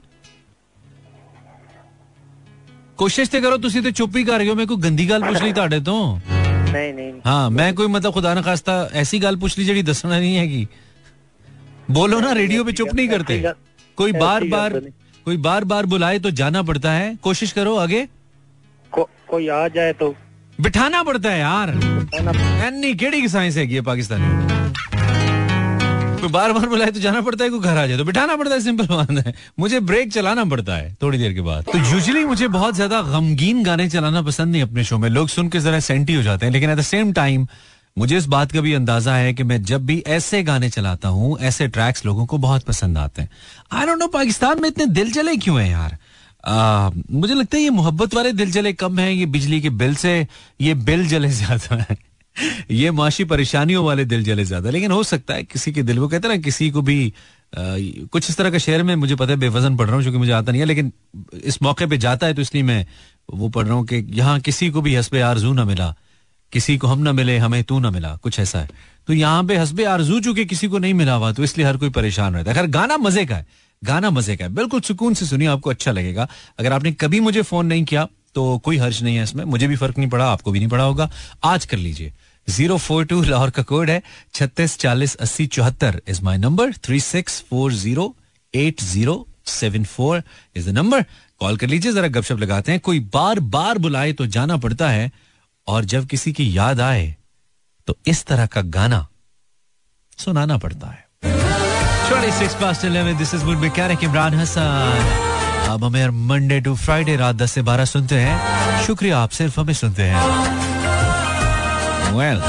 कोशिश ਤੇ ਕਰੋ ਤੁਸੀਂ ਤੇ ਚੁੱਪ ਹੀ ਕਰ ਗਏ ਹੋ ਮੈਂ ਕੋਈ ਗੰਦੀ ਗੱਲ ਪੁੱਛ ਲਈ ਤੁਹਾਡੇ ਤੋਂ नहीं नहीं ਹਾਂ ਮੈਂ ਕੋਈ ਮਤਲਬ ਖੁਦਾ ਨਾ ਖਾਸਤਾ ਐਸੀ ਗੱਲ ਪੁੱਛ ਲਈ ਜਿਹੜੀ ਦੱਸਣਾ ਨਹੀਂ ਹੈਗੀ बोलो ना रेडियो पे चुप नहीं करते कोई ऐसी बार बात बार तो नहीं। कोई बार बार बुलाए तो जाना पड़ता है कोशिश करो आगे को, कोई आ जाए तो बिठाना पड़ता है यार। एनी साइंस है पाकिस्तानी? कोई बार बार बुलाए तो जाना पड़ता है, कोई घर आ जाए तो बिठाना पड़ता है सिंपल बात है। मुझे ब्रेक चलाना पड़ता है थोड़ी देर के बाद। तो यूजुअली मुझे बहुत ज़्यादा गमगीन गाने चलाना पसंद नहीं अपने शो में। लोग सुन के जरा सेंटी हो जाते हैं, लेकिन एट द सेम टाइम मुझे इस बात का भी अंदाज़ा है कि मैं जब भी ऐसे गाने चलाता हूँ, ऐसे ट्रैक्स लोगों को बहुत पसंद आते हैं। आई डोंट नो पाकिस्तान में इतने दिल जले क्यों हैं यार? मुझे लगता है ये मोहब्बत वाले दिल जले कम है ये बिजली के बिल से ये बिल जले ज़्यादा है। ये माशी परेशानियों वाले दिल जले ज़्यादा लेकिन हो सकता है किसी के दिल वो कहते ना किसी को भी आ, कुछ इस तरह का शेर में मुझे पता है बेवजन पढ़ रहा हूँ क्योंकि मुझे आता नहीं है लेकिन इस मौके पे जाता है तो इसलिए मैं वो पढ़ रहा हूँ कि यहाँ किसी को भी हसबे आरज़ू ना मिला किसी को हम ना मिले हमें तू ना मिला कुछ ऐसा है। तो यहाँ पे हसबे आरज़ू चूँकि किसी को नहीं मिला हुआ तो इसलिए हर कोई परेशान रहता है। खैर गाना मज़े का है। गाना मज़े का है। बिल्कुल सुकून से सुनिए, आपको अच्छा लगेगा। अगर आपने कभी मुझे फ़ोन नहीं किया तो कोई हर्ज नहीं है इसमें। मुझे भी फ़र्क नहीं पड़ा, आपको भी नहीं पड़ा होगा। आज कर लीजिए। ज़ीरो फोर टू लाहौर का कोड है, छत्तीस चालीस अस्सी चौहत्तर is my number three six four zero eight zero seven four is the number call कर लीजिए, जरा गपशप लगाते हैं। कोई बार बार बुलाए तो जाना पड़ता है, और जब किसी की याद आए तो इस तरह का गाना सुनाना पड़ता है। 26 past 11 this is Mood Mechanic Imran Hasan अब हमें मंडे टू फ्राइडे रात 10 से 12 सुनते हैं। शुक्रिया आप सिर्फ़ हमें सुनते हैं। Well,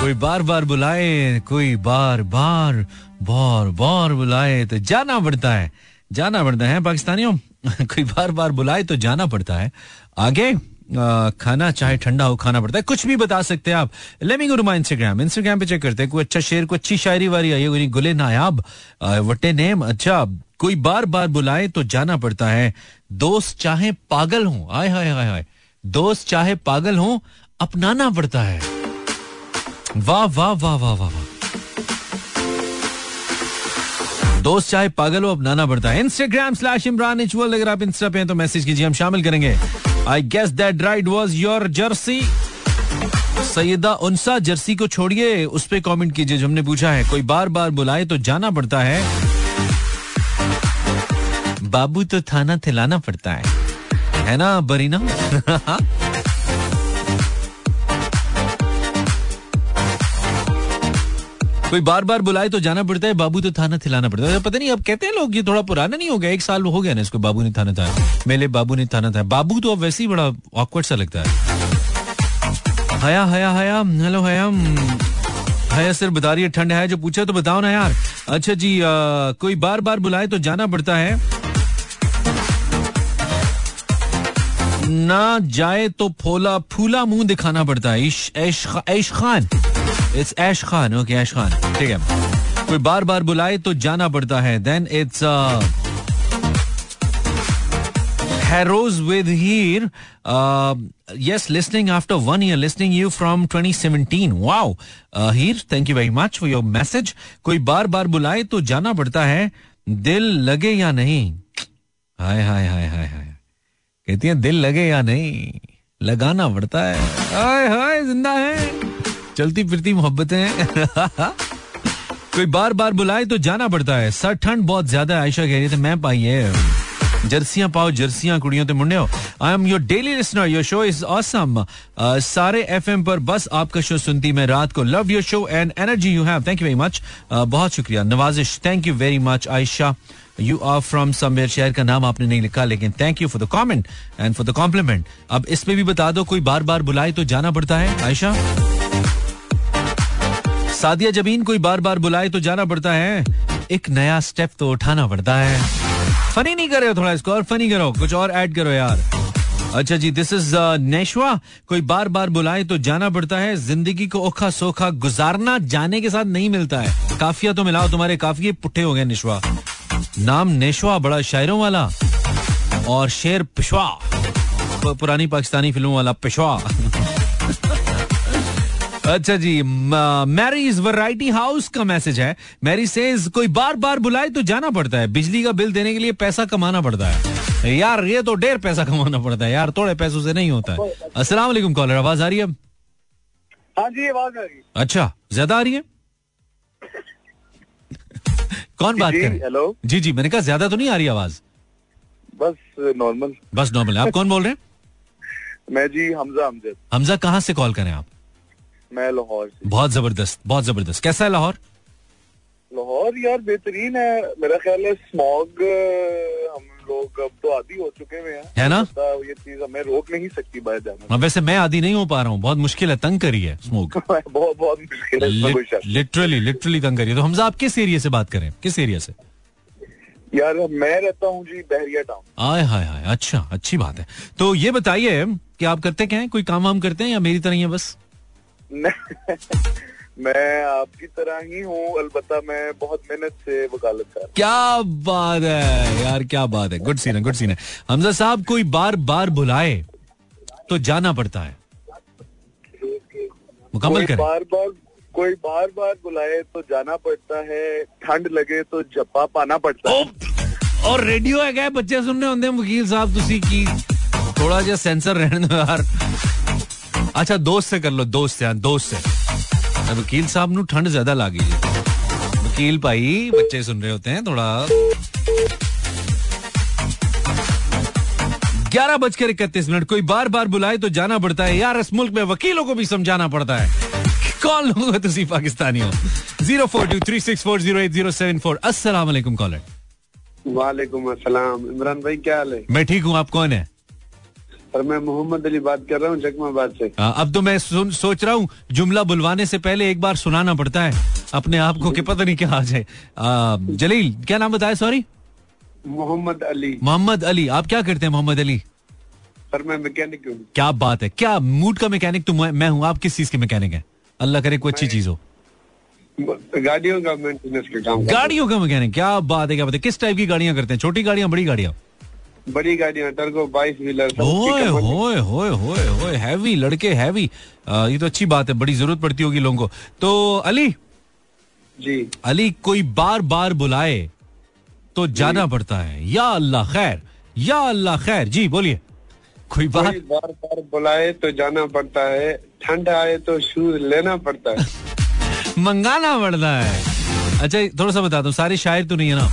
कोई बार बार बुलाए कोई बार बार बार बार बुलाए तो जाना पड़ता है। जाना पड़ता है पाकिस्तानियों। कोई बार बार बुलाए तो जाना पड़ता है। आगे। खाना, चाहे ठंडा हो, खाना पड़ता है। कुछ भी बता सकते हैं आप। लेमी गुरु इंस्टाग्राम इंस्टाग्राम पे चेक करते हैं। कोई अच्छा शेर, कोई अच्छी शायरी वारी आई है गुले नायाब। वटे नेम अच्छा कोई बार बार बुलाए तो जाना पड़ता है। दोस्त चाहे पागल हो। आय हाय हाय हाय दोस्त चाहे पागल हो, अपनाना पड़ता है। वाह वाह वाह वाह वाह वाह। दोस्त चाहे पागल हो अपनाना पड़ता है। इंस्टाग्राम स्लैश इमरान इचवल अगर आप इंस्टा पे हैं तो मैसेज कीजिए, हम शामिल करेंगे। I guess that right was your jersey Sayyeda Unsa jersey को छोड़िए, उस पर कॉमेंट कीजिए, जो हमने पूछा है। कोई बार बार बुलाए तो जाना पड़ता है। बाबू तो थाना थिलाना पड़ता है। है ना, बरीना? कोई बार बार बुलाए तो जाना पड़ता है बाबू तो थाना थिलाना पड़ता है। पता नहीं अब कहते हैं लोग ये थोड़ा पुराना नहीं हो गया एक साल हो गया ना इसको बाबू ने थाना था मेले बाबू ने थाना था। बाबू तो अब वैसे ही बड़ा ऑकवर्ड सा लगता है। हया हया हया हेलो हया हया सर बता रही है ठंड है जो पूछा तो बताओ ना यार। अच्छा जी आ, कोई बार बार बुलाए तो जाना पड़ता है। ना जाए तो फोला फूला मुँह दिखाना पड़ता है ऐश खान। इट्स ऐश खान ओके ऐश खान ठीक है। कोई बार बार बुलाए तो जाना पड़ता है। Then it's Harrods with Heer yes listening after one year listening you from 2017 seventeen wow Heer thank you very much for your message कोई बार बार बुलाए तो जाना पड़ता है। दिल लगे या नहीं? हाय हाय हाय हाय हाय। कहती है, दिल लगे या नहीं? लगाना पड़ता है। हाय हाय, ज़िंदा है। चलती फिरती मोहब्बतें। कोई बार बार बुलाए तो जाना पड़ता है। सर, ठंड बहुत ज़्यादा आयशा कह रही थी मैं पाई है। जर्सियाँ पाओ, जर्सियाँ कुड़ियों ते मुंडियो I am your daily listener your show is awesome सारे एफएम पर बस आपका शो सुनती मैं रात को। Love your show and energy you have thank you very much बहुत शुक्रिया। नवाजिश thank you very much Ayesha. You are from somewhere शहर का नाम आपने नहीं लिखा, लेकिन thank you for the comment and for the compliment अब इसमें भी बता दो, कोई बार बार बुलाए तो जाना पड़ता है, आयशा? सादिया जबीन कोई बार बार बुलाए तो जाना पड़ता है। एक नया स्टेप तो उठाना पड़ता है। फनी नहीं करे थोड़ा इसको और फनी करो। कुछ और ऐड करो यार। अच्छा जी दिस इज़ नेशवा कोई बार बार बुलाए तो जाना पड़ता है। ज़िंदगी को ओखा सोखा गुजारना जाने के साथ नहीं मिलता है। काफिया तो मिलाओ, तुम्हारे काफिये पुट्ठे हो गए निशवा नाम नेशवा बड़ा शायरों वाला। और शेर पिशवा पुरानी पाकिस्तानी फ़िल्मों वाला पिशवा अच्छा जी मैरीज वैरायटी हाउस का मैसेज है। मैरी सेज कोई बार बार बुलाए तो जाना पड़ता है। बिजली का बिल देने के लिए पैसा कमाना पड़ता है। यार ये तो ढेर पैसा कमाना पड़ता है यार थोड़े पैसों से नहीं होता है। अस्सलाम वालेकुम कॉलर आवाज़ आ रही है हाँ जी आवाज़ आ रही है। अच्छा ज़्यादा आ रही है? कौन बात कर हेलो जी जी मैंने कहा ज़्यादा तो नहीं आ रही आवाज़? बस नॉर्मल बस नॉर्मल आप कौन बोल रहे हैं? मैं जी हमजा हमजद हमजा कहाँ से कॉल करें आप? मैं लाहौर से। बहुत ज़बरदस्त बहुत ज़बरदस्त। कैसा है लाहौर? लाहौर यार बेहतरीन है। मेरा ख्याल है स्मॉग हम लोग अब तो आदि हो चुके हुए हैं। है ना? ये चीज़ हमें रोक नहीं सकती बाहर जाना वैसे मैं आदि नहीं हो पा रहा हूँ। बहुत मुश्किल है तंग करी है स्मोक बहुत बहुत मुश्किल है। लिटरली लिटरली तंग करी है। तो हमजा आप किस एरिया से बात करें? किस एरिया से? यार मैं रहता हूँ जी बहरिया टाउन आय हाय हाय अच्छा अच्छी बात है। तो ये बताइए कि आप करते क्या हैं? कोई काम वाम करते हैं या मेरी तरह ही है बस? मैं आपकी तरह ही हूँ अलबत्ता मैं बहुत मेहनत से वकालत कर क्या बात है यार क्या बात है। गुड सीन है गुड सीन है। हमजा साहब कोई बार बार बुलाए तो जाना पड़ता है। मुकम्मल करें। बार बार कोई बार बार बुलाए तो जाना पड़ता है ठंड लगे तो जप्पा पाना पड़ता है। और रेडियो है क्या बच्चे सुनने होंगे वकील साहब तुसी की? थोड़ा जिहा सेंसर रहने दो यार। अच्छा दोस्त से कर लो दोस्त से हाँ, दोस्त से। वकील साहब नु ठंड ज़्यादा लागी जी। वकील भाई बच्चे सुन रहे होते हैं थोड़ा। ग्यारह बजकर इकतीस मिनट कोई बार बार बुलाए तो जाना पड़ता है। यार इस मुल्क में वकीलों को भी समझाना पड़ता है। कौन लोगों को तुसी पाकिस्तानी हो। Zero four two three six four zero eight zero seven four. वालेकुम कॉलर। वालेकुम अस्सलाम। इमरान भाई क्या हाल है? मैं ठीक हूँ आप कौन है? और मैं मोहम्मद अली बात कर रहा हूँ जगमाबाद से। आ, अब तो मैं सुन, सोच रहा हूँ जुमला बुलवाने से पहले एक बार सुनाना पड़ता है अपने आप को कि पता नहीं क्या आ जाए जलील क्या नाम बताया सॉरी? मोहम्मद अली। मोहम्मद अली आप क्या करते हैं मोहम्मद अली? सर मैं मैकेनिक हूँ। क्या बात है क्या मूड का मैकेनिक? तो मैं हूँ आप किस चीज़ के मैकेनिक है? अल्लाह करे कोई अच्छी चीज़ हो। गाड़ियों का मेंटेनेंस का काम गाड़ियों का मैकेनिक क्या बात है क्या बात है। किस टाइप की गाड़ियाँ करते हैं? छोटी गाड़ियाँ बड़ी गाड़ियाँ? हूँ। बड़ी गाड़ियाँ टर्गो बाईस व्हीलर ओए होए होए होए होए हैवी लड़के हैवी ये तो अच्छी बात है बड़ी ज़रूरत पड़ती होगी लोगों को। तो अली? जी। अली कोई बार बार बुलाए तो जाना पड़ता है। या अल्लाह खैर या अल्लाह खैर। जी बोलिए। कोई बार कोई बार बार बुलाए तो जाना पड़ता है ठंड आए तो शूज़ लेना पड़ता है। मंगाना पड़ता है। अच्छा थोड़ा सा बता दो सारे शायर तो नहीं है ना?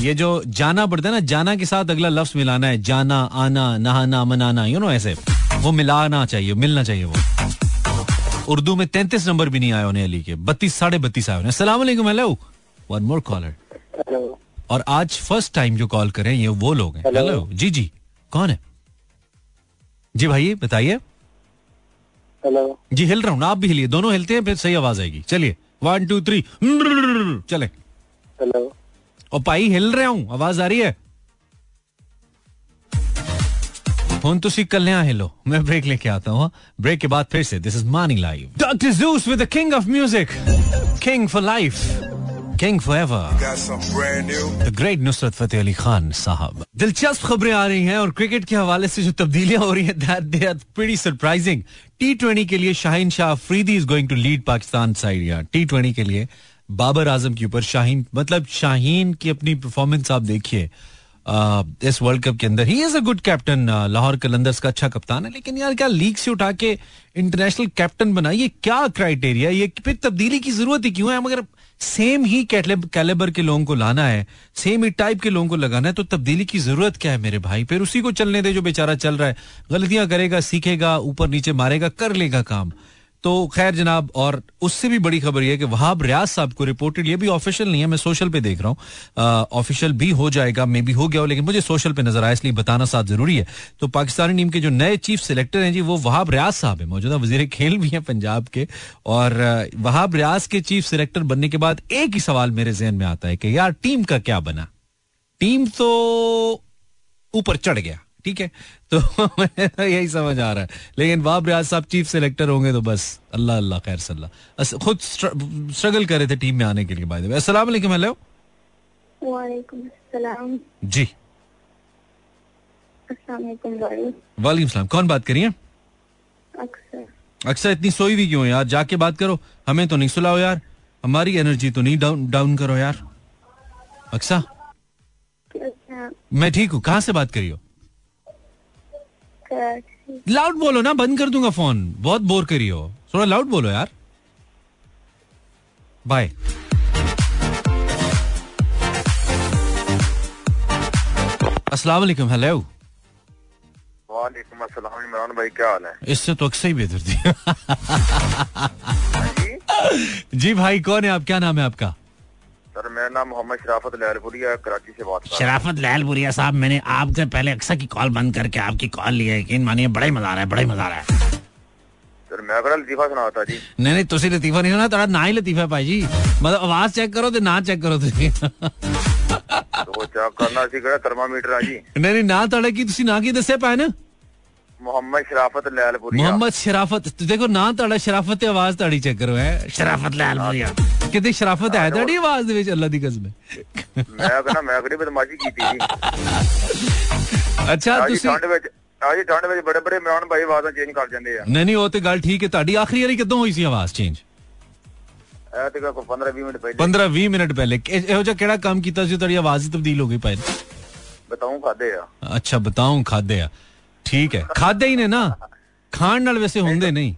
ये जो जाना पड़ता है ना जाना के साथ अगला लफ्ज मिलाना है जाना आना नहाना मनाना यू नो ऐसे। वो मिलाना चाहिए मिलना चाहिए वो। उर्दू में तैंतीस नंबर भी नहीं आए उन्हें अली के। बत्तीस साढ़े बत्तीस आए उन्हें। सलाम हेलो वन मोर कॉलर और आज फ़र्स्ट टाइम जो कॉल करें ये वो लोग हैं। हेलो जी जी। कौन है? जी भाई बताइए। हेलो जी हिल रहा हूँ ना आप भी हिलिए। दोनों हिलते हैं फिर सही आवाज़ आएगी। चलिए। वन टू थ्री चले। हेलो और पाई हिल रहा हूँ आवाज़ आ रही है? फ़ोन तुसी कल्याण हिलो मैं ब्रेक लेके आता हूँ ब्रेक के बाद फिर से this is morning live doctor juice with the king of music king for life king forever Got something brand new. The great Nusrat Fateh Ali Khan साहब दिलचस्प खबरें आ रही हैं और क्रिकेट के हवाले से जो तब्दीलियाँ हो रही हैं that they are pretty surprising T twenty के लिए Shaheen Shah Afridi is going to lead Pakistan side या टी ट्वेंटी के लिए बाबर आज़म के ऊपर, शाहीन मतलब शाहीन की अपनी परफॉर्मेंस आप देखिए इस वर्ल्ड कप के अंदर। He is a good captain Lahore Qalandars का अच्छा कप्तान है, लेकिन यार क्या लीग से उठा के इंटरनेशनल कैप्टन बनाइए? क्या क्राइटेरिया ये फिर तब्दीली की ज़रूरत ही क्यों है? मगर सेम ही कैलेबर के लोगों को लाना है सेम ही टाइप के लोगों को लगाना है तो तब्दीली की ज़रूरत क्या है मेरे भाई? फिर उसी को चलने दे जो बेचारा चल रहा है। गलतियाँ करेगा, सीखेगा, ऊपर नीचे मारेगा, कर लेगा काम। तो खैर जनाब, और उससे भी बड़ी खबर यह कि वहाब रियाज साहब को रिपोर्टेड, ये भी ऑफिशियल नहीं है, मैं सोशल पे देख रहा हूँ ऑफिशियल भी हो जाएगा, मे भी हो गया हो, लेकिन मुझे सोशल पे नज़र आया, इसलिए बताना साथ ज़रूरी है। तो पाकिस्तानी टीम के जो नए चीफ सिलेक्टर हैं जी, वो वहाब रियाज साहब है, मौजूदा वज़ीर खेल भी हैं पंजाब के, और वहाब रियाज के चीफ सिलेक्टर बनने के बाद एक ही सवाल मेरे जहन में आता है कि यार टीम का क्या बना? टीम तो ऊपर चढ़ गया। ठीक है? तो तो यही समझ आ रहा है। लेकिन बाब रियाज साहब चीफ सेलेक्टर होंगे तो बस अल्लाह अल्लाह खैर सल्ला। खुद स्ट्रगल कर रहे थे टीम में आने के लिए बाय द अस्सलाम वालेकुम हेलो। वालेकुम जी। अस्सलाम वालेकुम सलाम। कौन बात करिए अक्सर। अक्सर इतनी सोई हुई क्यों यार जाके बात करो। हमें तो नहीं सुलाओ यार। हमारी एनर्जी तो नहीं डाउन डाउन करो यार। अक्सा? मैं ठीक हूँ। कहाँ से बात करियो कराची लाउड बोलो ना बंद कर दूँगा फ़ोन। बहुत बोर करियो थोड़ा लाउड बोलो यार। बाय अस्सलाम वालेकुम हेलो वालेकुम अस्सलाम इमरान भाई क्या हाल है? इससे तो अक्सर ही बेहतर थी जी। जी भाई कौन है आप? क्या नाम है आपका? सर मेरा नाम मोहम्मद शराफत लहलपुरिया कराची से बात शराफत लहलपुरिया साहब मैंने आपसे पहले अक्सर की कॉल बंद करके आपकी कॉल लिया है यकीन मानिए बड़ा ही मज़ा आ रहा है बड़ा ही मज़ा आ रहा है। मैं लतीफा सुना था जी नहीं नहीं तुसी लतीफा नहीं सुना ना ही लतीफा भाई जी मतलब आवाज़ चेक करो तो ना चेक करो तो चेक करना थर्मामीटर नहीं नहीं ना की तुसी ना की पाए ना मोहम्मद शराफत लहलपुरिया ਮੁਹੰਮਦ ਸ਼ਰਾਫਤ ਤੇ ਦੇਖੋ ਨਾਂ ਤੁਹਾਡਾ ਸ਼ਰਾਫਤ ਤੇ ਆਵਾਜ਼ ਤੁਹਾਡੀ ਚੈੱਕ ਕਰੋ ਹੈ शराफत लालपुरिया ਕਿਤੇ ਸ਼ਰਾਫਤ ਹੈ ਤੁਹਾਡੀ ਆਵਾਜ਼ ਦੇ ਵਿੱਚ ਅੱਲਾ ਦੀ ਕਸਮ ਹੈ मैं कहना मैं कड़ी बदमाशी की थी जी ਅੱਛਾ आज ਤੁਸੀਂ ठंड ਵਿੱਚ ਅੱਜ ਠੰਡ ਵਿੱਚ ਬੜੇ ਬੜੇ ਇਮਰਾਨ ਭਾਈ ਆਵਾਜ਼ਾਂ ਚੇਂਜ ਕਰ ਜਾਂਦੇ ਆ ਨਹੀਂ ਨਹੀਂ ਉਹ ਤੇ ਗੱਲ ਠੀਕ ਹੈ ਤੁਹਾਡੀ ਆਖਰੀ ਵਾਰੀ ਕਦੋਂ ਹੋਈ ਸੀ ਆਵਾਜ਼ ਚੇਂਜ ਇਹ ਤੇ ਕੋਈ 15 20 ਮਿੰਟ ਪਹਿਲੇ 15 20 ਮਿੰਟ ਪਹਿਲੇ ਇਹ- ਇਹੋ ਜਿਹਾ ਕਿਹੜਾ ਕੰਮ ਕੀਤਾ ਸੀ ਤੁਹਾਡੀ ਆਵਾਜ਼ ਹੀ ਤਬਦੀਲ ਹੋ ਗਈ ਪਾਏ ਬਤਾਉਂ ਖਾਦੇ ਆ ਅੱਛਾ ਬਤਾਉਂ ਖਾਦੇ ਆ ਠੀਕ ਹੈ ਖਾਦੇ ਹੀ ਨੇ ਨਾ ਖਾਣ ਨਾਲ ਵੈਸੇ ਹੁੰਦੇ ਨਹੀਂ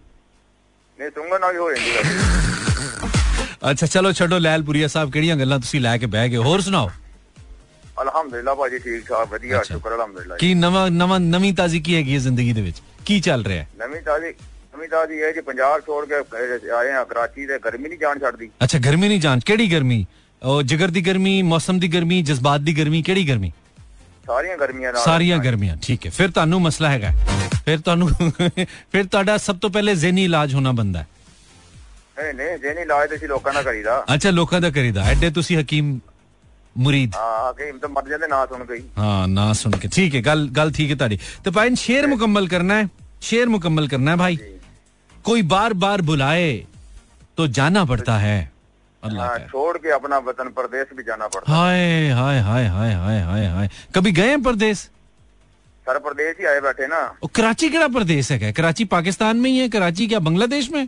ਨਹੀਂ ਸੁੰਗਣ ਨਾਲ ਹੀ ਹੋ ਜਾਂਦੀ ਹੈ ਅੱਛਾ ਚਲੋ ਛੱਡੋ ਲੈਲਪੁਰੀਆ ਸਾਹਿਬ ਕਿਹੜੀਆਂ ਗੱਲਾਂ ਤੁਸੀਂ ਲੈ ਕੇ ਬਹਿ ਗਏ ਹੋਰ ਸੁਣਾਓ ਅਲਹਮਦੁਲਿਲਾ ਭਾਜੀ ਠੀਕ ਠਾਕ ਵਧੀਆ ਅੱਛਾ। ਸ਼ੁਕਰ ਅਲਹਮਦੁਲਿਲਾ ਕੀ ਨਵਾਂ ਨਵਾਂ ਨਵੀਂ ਤਾਜ਼ੀ ਕੀ ਹੈਗੀ ਹੈ ਜ਼ਿੰਦਗੀ ਦੇ ਵਿੱਚ ਕੀ ਚੱਲ ਰਿਹਾ ਹੈ ਨਵੀਂ ਤਾਜ਼ੀ ਨਵੀਂ ਤਾਜ਼ੀ ਇਹ ਜੀ ਪੰਜਾਬ ਛੋੜ ਕੇ ਅਹ, ਆਏ ਆ ਕਰਾਚੀ ਤੇ ਗਰਮੀ ਨਹੀਂ ਜਾਣ ਛੱਡਦੀ ਅੱਛਾ ਗਰਮੀ ਨਹੀਂ ਜਾਂਚ ਕਿਹੜੀ ਗਰਮੀ ਉਹ ਜਿਗਰ ਦੀ ਗਰਮੀ ਮੌਸਮ ਦੀ ਗਰਮੀ ਜਜ਼ਬਾਤ ਦੀ ਗਰਮੀ ਕਿਹੜੀ ਗਰਮੀ ਸਾਰੀਆਂ ਗਰਮੀਆਂ ਨਾਲ ਸਾਰੀਆਂ ਗਰਮੀਆਂ ਠੀਕ ਹੈ ਫਿਰ ਤੁਹਾਨੂੰ ਮਸਲਾ ਹੈਗਾ ਫਿਰ ਤੁਹਾਨੂੰ ਫਿਰ ਤੁਹਾਡਾ ਸਭ ਤੋਂ ਪਹਿਲੇ ਜ਼ਹਿਨੀ ਇਲਾਜ ਹੋਣਾ ਬੰਦਾ ਹੈ ਨਹੀਂ ਨਹੀਂ ਜੇ ਨਹੀਂ ਇਲਾਜ ਤੇ ਅਸੀਂ ਲੋਕਾਂ ਦਾ ਕਰੀਦਾ ਅੱਛਾ ਲੋਕਾਂ ਦਾ ਕਰੀਦਾ ਐਡੇ ਤੁਸੀਂ ਹਕੀਮ ਮੁਰੀਦ ਹਾਂ ਕਿ ਤਾਂ ਮਰ ਜਾਂਦੇ ਨਾ ਸੁਣ ਗਈ हाँ ना सुन के ठीक है गल गल ठीक है तारी तो पाइन शेर मुकम्मल करना है शेर मुकम्मल करना है भाई कोई बार बार बुलाए तो जाना पड़ता है अल्लाह हाँ, खैर छोड़ के अपना वतन प्रदेश भी जाना पड़ता हाय हाय हाय हाय हाय हाय हाय कभी गए हैं प्रदेश सर प्रदेश ही आए बैठे ना ਉਹ ਕਰਾਚੀ ਕਿਹੜਾ ਪ੍ਰਦੇਸ਼ ਹੈਗਾ ਕਰਾਚੀ ਪਾਕਿਸਤਾਨ में ही है कराची क्या बांग्लादेश में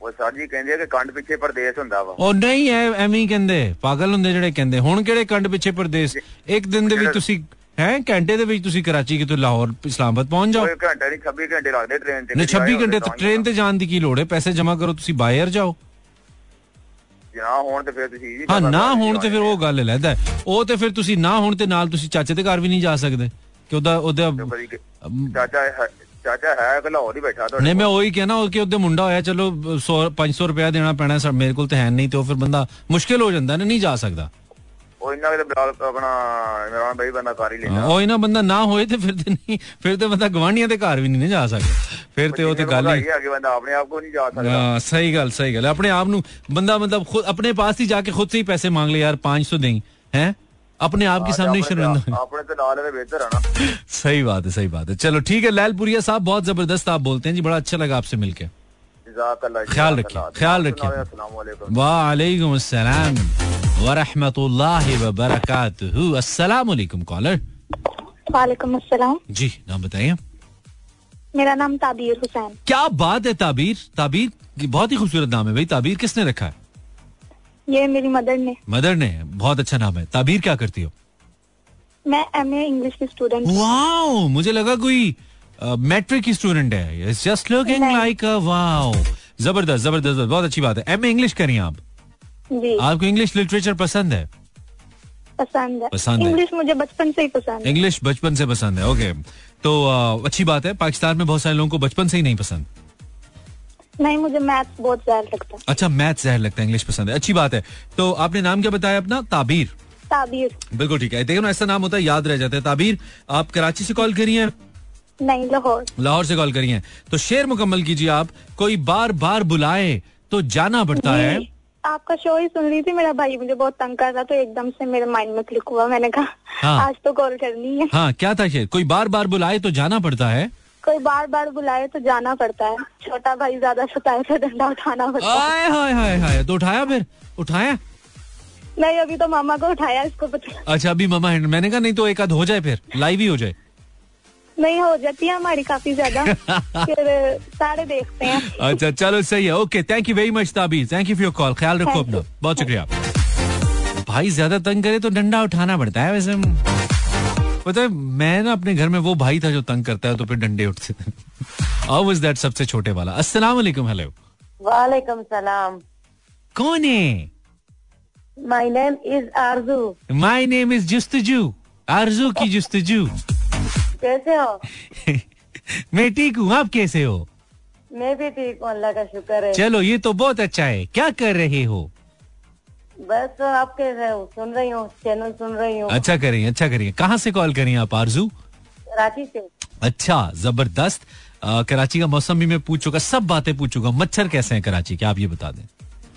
ਉਹ ਸਰ ਜੀ ਕਹਿੰਦੇ ਆ ਕਿ ਕੰਡ ਪਿੱਛੇ ਪ੍ਰਦੇਸ਼ ਹੁੰਦਾ ਵਾ ਉਹ ਨਹੀਂ ਐ ਐਵੇਂ ਹੀ ਕਹਿੰਦੇ ਪਾਗਲ ਹੁੰਦੇ ਜਿਹੜੇ ਕਹਿੰਦੇ ਹੁਣ ਕਿਹੜੇ ਕੰਡ ਪਿੱਛੇ ਪ੍ਰਦੇਸ਼ ਇੱਕ ਦਿਨ ਦੇ ਵਿੱਚ ਤੁਸੀਂ ਹੈ ਘੰਟੇ ਦੇ ਵਿੱਚ ਤੁਸੀਂ ਕਰਾਚੀ ਕਿਤੋਂ ਲਾਹੌਰ ਇਸਲਾਮਾਬਾਦ ਪਹੁੰਚ ਜਾਓ ਕੋਈ ਘੰਟੇ ਨਹੀਂ 26 ਘੰਟੇ ਲੱਗਦੇ ਟ੍ਰੇਨ ਤੇ ਨਹੀਂ 26 ਘੰਟੇ ਤਾਂ ਟ੍ਰੇਨ ਤੇ ਜਾਣ ਦੀ ਕੀ ਲੋੜ ਹੈ ਪੈਸੇ ਜਮ੍ਹਾਂ ਕਰੋ ਤੁਸੀਂ ਬਾਇਰ ਜਾਓ ਨਾ ਹੋਣ ਤੇ ਫਿਰ ਤੁਸੀਂ ਜੀ ਹਾਂ ਨਾ ਹੋਣ ਤੇ ਫਿਰ ਉਹ ਗੱਲ ਲੈਦਾ ਉਹ ਤੇ ਫਿਰ ਤੁਸੀਂ ਨਾ ਹੋਣ ਤੇ ਨਾਲ ਤੁਸੀਂ ਚਾਚੇ ਦੇ ਘਰ ਵੀ ਨਹੀਂ ਜਾ ਸਕਦੇ ਕਿ ਉਹਦਾ ਉਹਦਾ ਚਾਚਾ ਹੈ- ਚਾਚਾ ਹੈ ਕਿ ਲਾਹੌਰ ਹੀ ਬੈਠਾ ਤੁਹਾਡੇ ਨਹੀਂ ਮੈਂ ਉਹੀ ਕਹਿਣਾ ਉਹ ਕਿ ਉਹਦੇ ਮੁੰਡਾ ਹੋਇਆ ਚਲੋ 100 500 ਰੁਪਇਆ ਦੇਣਾ ਪੈਣਾ ਸਰ ਮੇਰੇ ਕੋਲ ਤੇ ਹੈ ਨਹੀਂ ਤੇ ਉਹ ਫਿਰ ਬੰਦਾ ਮੁਸ਼ਕਿਲ ਹੋ ਜਾਂਦਾ ਨਾ ਨਹੀਂ ਜਾ ਸਕਦਾ ਉਹ ਇੰਨਾ ਕਿ ਬਿਲਾਲ ਆਪਣਾ ਇਮਰਾਨ ਭਾਈ ਬੰਦਾ ਕਰ ਹੀ ਲੈਂਦਾ ਉਹ ਇਹਨਾਂ ਬੰਦਾ ਨਾ ਹੋਏ ਤੇ ਫਿਰ ਤੇ ਨਹੀਂ ਫਿਰ ਤੇ ਬੰਦਾ ਗਵਾਂਢੀਆਂ ਦੇ ਘਰ ਵੀ ਨਹੀਂ ਨਾ ਜਾ ਸਕਦਾ ਫਿਰ ਤੇ ਉਹ ਤੇ ਗੱਲ ਹੀ है कि बंदा अपने आप को नहीं जा सकता हाँ सही गल सही गल अपने आप नु बंदा मतलब खुद अपने पास ही जाके खुद से ही पैसे मांग ले यार पांच सौ दें हैं अपने आप के सामने ही शर्मिंदा अपने तो ला ले बेहतर है ना सही बात है सही बात है चलो ठीक है लैलपुरिया साहब बहुत जबरदस्त आप बोलते हैं जी बड़ा अच्छा लगा आपसे मिलके जज़ाकल्लाह, ख्याल। रखिए, ख्याल रखिए। वालेकुम। अस्सलाम वरहमतुल्लाहि व बरकातुहू अस्सलाम वालेकुम कॉलर वालेकुम अस्सलाम जी नाम बताइए मेरा नाम ताबीर हुसैन क्या बात है ताबीर ताबीर की बहुत ही खूबसूरत नाम है भाई ताबीर किसने रखा है ये मेरी मदर ने मदर ने बहुत अच्छा नाम है ताबीर क्या करती हो मैं एम ए इंग्लिश की स्टूडेंट हूँ वाओ मुझे लगा कोई मैट्रिक की स्टूडेंट है। It's just looking like wow ज़बरदस्त ज़बरदस्त बहुत अच्छी बात है। एम इंग्लिश करिए आप। जी। आपको इंग्लिश लिटरेचर पसंद है? पसंद है। पसंद इंग्लिश मुझे बचपन से ही पसंद है। इंग्लिश बचपन से पसंद है ओके तो अच्छी बात है। पाकिस्तान में बहुत सारे लोगों को बचपन से ही नहीं पसंद। नहीं मुझे मैथ्स बहुत ज़्यादा लगता है। अच्छा मैथ जहर लगता है इंग्लिश पसंद है। अच्छी बात है। तो आपने नाम क्या बताया अपना? ताबीर। ताबीर। बिल्कुल ठीक है। देखो ना ऐसा नाम होता है याद रह जाता है। ताबीर आप कराची से कॉल करिए। नहीं लाहौर। लाहौर से कॉल करिए। तो शेर मुकम्मल कीजिए आप कोई बार बार बुलाए तो जाना पड़ता है। आपका शो ही सुन रही थी मेरा भाई मुझे बहुत तंग कर रहा तो एकदम से मेरे माइंड में क्लिक हुआ। मैंने कहा हाँ। आज तो कॉल करनी है। हाँ क्या था शेर? कोई बार बार बुलाए तो जाना पड़ता है? कोई बार बार बुलाए तो जाना पड़ता है। छोटा भाई ज़्यादा सताए तो डंडा उठाना पड़ता है। हाय हाय हाय। तो उठाया फिर? उठाया? नहीं अभी तो मामा को उठाया इसको पता अच्छा अभी मामा मैंने कहा नहीं तो एक आध हो जाए फिर। लाइव ही हो जाए। नहीं हो जाती है हमारी काफ़ी ज़्यादा। फिर सारे देखते हैं। अच्छा चलो सही है। Okay thank you very much Tabeer. Thank you for your call ख्याल रखो अपना। बहुत शुक्रिया भाई ज़्यादा तंग करे तो डंडा उठाना पड़ता है वैसे। पता है मैं ना अपने घर में वो भाई था जो तंग करता है तो फिर डंडे उठते थे वाज दैट सबसे छोटे वाला? अस्सलाम वालेकुम हेलो वालेकुम सलाम। कौन है? My name is Arzoo my name is Justuju Arzoo की जुस्तजू कैसे हो? मैं ठीक हूँ आप कैसे हो? मैं भी ठीक हूँ अल्लाह का शुक्र है। चलो ये तो बहुत अच्छा है। क्या कर रहे हो? बस आप कैसे हो? सुन रही हूँ चैनल सुन रही हूँ। अच्छा करिए अच्छा करिए। कहाँ से कॉल करिए आप आरज़ू? कराची से। अच्छा ज़बरदस्त। कराची का मौसम भी मैं पूछ चुका सब बातें पूछूँगा। मच्छर कैसे हैं कराची के आप ये बता दें?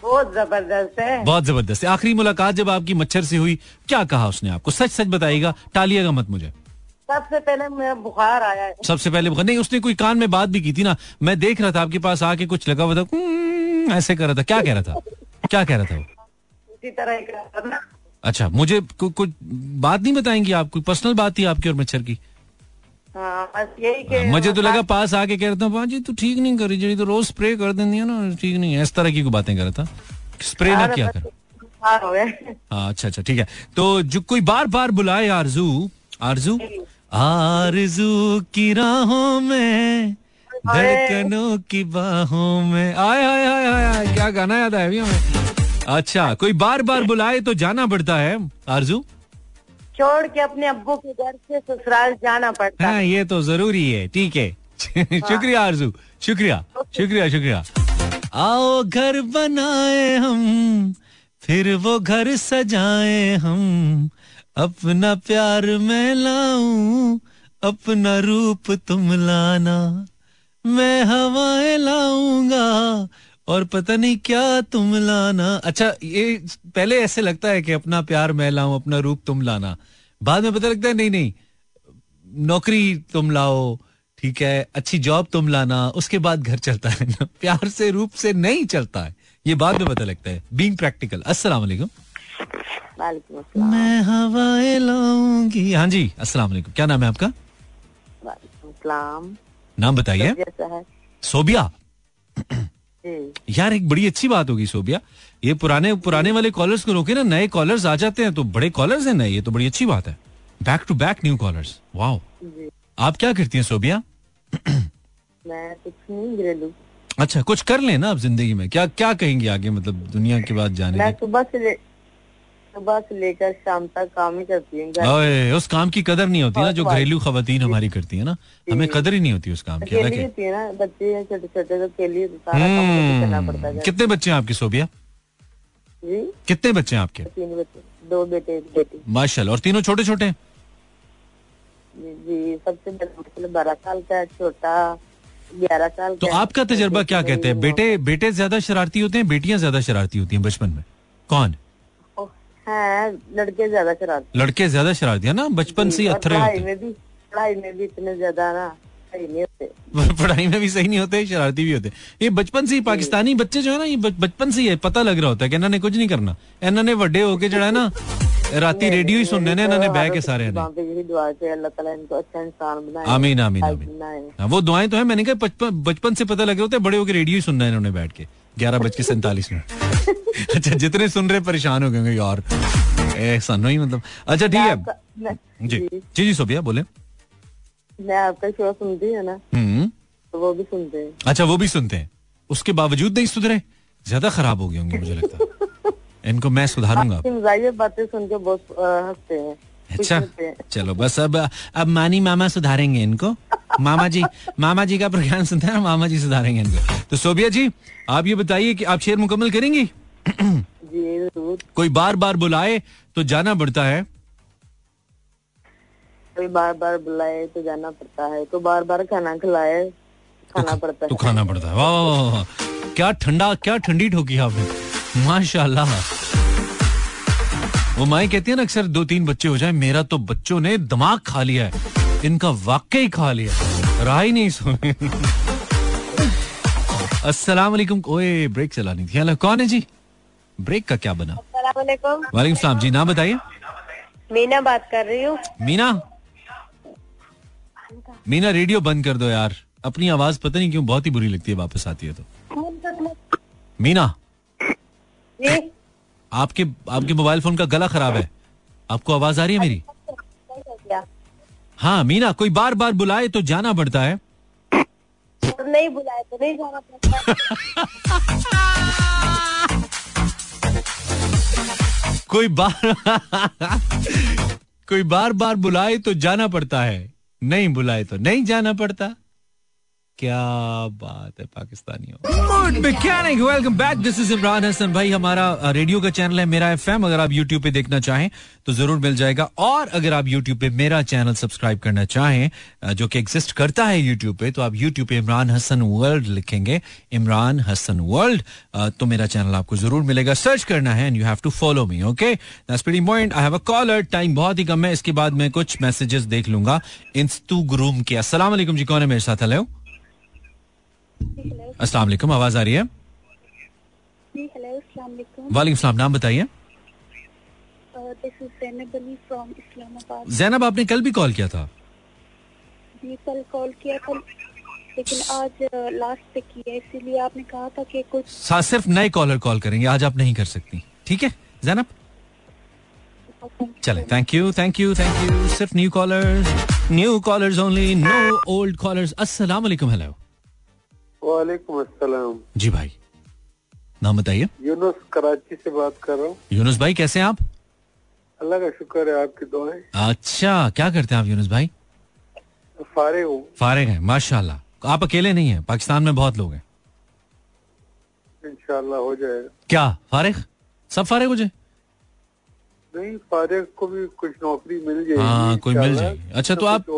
बहुत ज़बरदस्त है। बहुत ज़बरदस्त। है आखिरी मुलाकात जब आपकी मच्छर से हुई क्या कहा उसने आपको? सच सच बताइएगा टालिएगा मत मुझे। सबसे पहले मेरा बुखार आया है। सबसे पहले बुखार- नहीं उसने कोई कान में बात भी की थी ना। मैं देख रहा था आपके पास आके कुछ लगा हुआ था "हम्म", ऐसे कर रहा था। क्या कह रहा था? क्या कह रहा था वो? इसी तरह ही कर रहा था। अच्छा मुझे कुछ बात नहीं बताएँगी आप? कोई पर्सनल बात थी आपकी और मच्छर की? हाँ बस यही के मुझे तो लगा पास आके कह रहा था जी तू ठीक नहीं करी जी तो रोज स्प्रे कर देती है ना ठीक नहीं है। इस तरह की बातें कर रहा था? स्प्रे ना किया कर। हो हाँ अच्छा अच्छा ठीक है। तो जो कोई बार बार बुलाए आरज़ू आरज़ू? आरज़ू की राहों में धड़कनों की बाहों में। आय हाय हाय हाय क्या गाना याद आया अभी हमें? अच्छा कोई बार बार बुलाए तो जाना पड़ता है आरज़ू? छोड़ के अपने अब्बू के घर से ससुराल जाना पड़ता है हाँ। ये तो ज़रूरी है ठीक है। शुक्रिया आरज़ू शुक्रिया शुक्रिया शुक्रिया। आओ घर बनाए हम फिर वो घर सजाए हम। अपना प्यार मैं लाऊं, अपना रूप तुम लाना। मैं हवाएँ लाऊँगा और पता नहीं क्या तुम लाना। अच्छा ये पहले ऐसे लगता है कि अपना प्यार मैं लाऊं, अपना रूप तुम लाना। बाद में पता लगता है, नहीं नहीं, नौकरी तुम लाओ, ठीक है, अच्छी जॉब तुम लाना, उसके बाद घर चलता है ना प्यार से, रूप से नहीं चलता है। ये बाद में पता लगता है। बींग प्रैक्टिकल अस्सलाम वालेकुम मैं हवाएँ लाऊँगी। हाँ जी अस्सलाम वालेकुम क्या नाम है आपका? नाम बताइए। सोबिया यार एक बड़ी अच्छी बात होगी सोबिया। ये पुराने पुराने वाले कॉलर्स को रोके ना नए कॉलर्स आ जाते हैं तो बड़े कॉलर्स हैं नए ये तो बड़ी अच्छी बात है। Back to back new callers wow आप क्या करती हैं सोबिया? मैं कुछ नहीं घरेलू। अच्छा कुछ कर लेना आप ज़िंदगी में। क्या क्या कहेंगे आगे मतलब दुनिया के बाद जाने मैं सुबह से सुबह से लेकर शाम तक काम ही करती हूँ उस काम की कदर नहीं होती ना जो घरेलू खवतीन हमारी करती है ना? हमें कदर ही नहीं होती उस काम की है। बच्चे छोटे छोटे तो अकेली हम्म। कितने बच्चे हैं आपके सोबिया जी। कितने बच्चे हैं आपके? तीन बच्चे दो बेटे एक बेटी। माशाल्लाह और तीनों छोटे छोटे जी सबसे बड़ा मतलब बारह साल का छोटा ग्यारह साल तो आपका तजर्बा क्या कहते हैं? बेटे बेटे ज़्यादा शरारती होते हैं बेटियाँ ज़्यादा शरारती होती हैं बचपन में? कौन? हैं लड़के ज़्यादा शरारती लड़के ज़्यादा शरारती है ना? बचपन से ही अथरे पढ़ाई में भी पढ़ाई में भी इतने ज़्यादा ना सही नहीं होते। पढ़ाई में भी सही नहीं होते शरारती भी होते। ये बचपन से ही पाकिस्तानी बच्चे जो है ना ये बचपन से ही है पता लग रहा होता है कि इन्होंने कुछ नहीं करना। इन्होंने ਵੱਡੇ हो के जड़ा है ना राती रेडियो ही सुनने ने इन्होंने बह के सारे अच्छा इंसान बनाए आमीन आमीन लायक आमीन। हाँ, वो दुआएँ तो है मैंने कहा बचपन से पता लगे होते हैं बड़े होकर रेडियो ही सुनना है इन्होंने बैठ के। ग्यारह बज के सैंतालीस मिनट। अच्छा जितने सुन रहे परेशान हो गए होंगे यार। ऐसा नहीं मतलब। अच्छा ठीक है। जी। जी। जी सोफिया बोले। मैं आपका शो सुनती है ना हम्म। तो वो भी सुनते हैं। अच्छा वो भी सुनते हैं। उसके बावजूद नहीं सुधरे। ज़्यादा खराब हो गए होंगे मुझे लगता है। इनको मैं सुधारूँगा। बातें सुन के बहुत हँसते हैं। अच्छा चलो बस अब अब मानी मामा सुधारेंगे इनको। मामा जी मामा जी का प्रोग्राम सुनते हैं मामा जी सुधारेंगे इनको। तो सोबिया जी आप ये बताइए कि आप शेर मुकम्मल करेंगी? जी कोई बार बार बुलाए तो जाना पड़ता है। कोई बार बार बुलाए तो जाना पड़ता है। कोई बार बार खाना खिलाए खाना पड़ता तो है। खाना पड़ता है। वाह। क्या ठंडा क्या ठंडी ठोकी आपने। माशाल्लाह। वो माए कहती है ना अक्सर दो तीन बच्चे हो जाए मेरा तो बच्चों ने दिमाग खा लिया है इनका वाकई खा लिया राह ही नहीं सोने। अस्सलाम वालेकुम ओए ब्रेक चलानी थी। हेलो कौन है जी? ब्रेक का क्या बना? वालेकुम वालेकुम सलाम। जी नाम बताइए। मीना बात कर रही हूँ। मीना? मीना रेडियो बंद कर दो यार। अपनी आवाज़ पता नहीं क्यों बहुत ही बुरी लगती है वापस आती है तो। मीना? आपके आपके मोबाइल फ़ोन का गला खराब है। आपको आवाज़ आ रही है मेरी? हाँ मीना कोई बार बार बुलाए तो जाना पड़ता है। नहीं बुलाए तो नहीं जाना पड़ता। कोई बार कोई बार बार बुलाए तो जाना पड़ता है। नहीं बुलाए तो नहीं जाना पड़ता। क्या बात है, पाकिस्तानियों। Mechanic welcome back this is Imran Hasan भाई, हमारा रेडियो का चैनल है, मेरा एफएम अगर आप यूट्यूब पे देखना चाहें तो ज़रूर मिल जाएगा। और अगर आप यूट्यूब पे मेरा चैनल सब्सक्राइब करना चाहें जो कि एग्जिस्ट करता है यूट्यूब पे तो आप यूट्यूब पे इमरान हसन वर्ल्ड लिखेंगे। इमरान हसन वर्ल्ड तो मेरा चैनल आपको ज़रूर मिलेगा। सर्च करना है and you have to follow me okay point I have a caller time बहुत ही कम है। इसके बाद मैं कुछ मैसेजेस देख लूँगा। इंस्टाग्राम के। अस्सलाम वालेकुम जी, कौन है मेरे साथ? हेलो अस्सलाम वालेकुम आवाज़ आ रही है? वालेकुम सलाम नाम बताइए। जैनब आपने कल भी कॉल किया था? जी कल कॉल किया था लेकिन आज लास्ट पे किया इसीलिए आपने कहा था कि कुछ सा- सिर्फ़ नए कॉलर कॉल करेंगे आज आप नहीं कर सकती। ठीक है? जैनब चले thank you thank you thank you सिर्फ़ new callers new callers only no old callers अस्सलाम वालेकुम हेलो वालेकुम अस्सलाम। जी भाई नाम बताइए। यूनुस कराची से बात कर रहा हूँ। यूनुस भाई कैसे हैं आप? अल्लाह का शुक्र है आपकी दुआएँ। अच्छा क्या करते हैं आप यूनुस भाई? फारे हूँ। फारिग हैं माशाल्लाह। आप अकेले नहीं हैं पाकिस्तान में बहुत लोग हैं। इंशाल्लाह हो जाएगा। क्या फारिग? सब फारिग हो जाए? नहीं फारिग को भी कुछ नौकरी मिल जाएगी हाँ, कोई मिल। जाएगी। अच्छा, तो आप-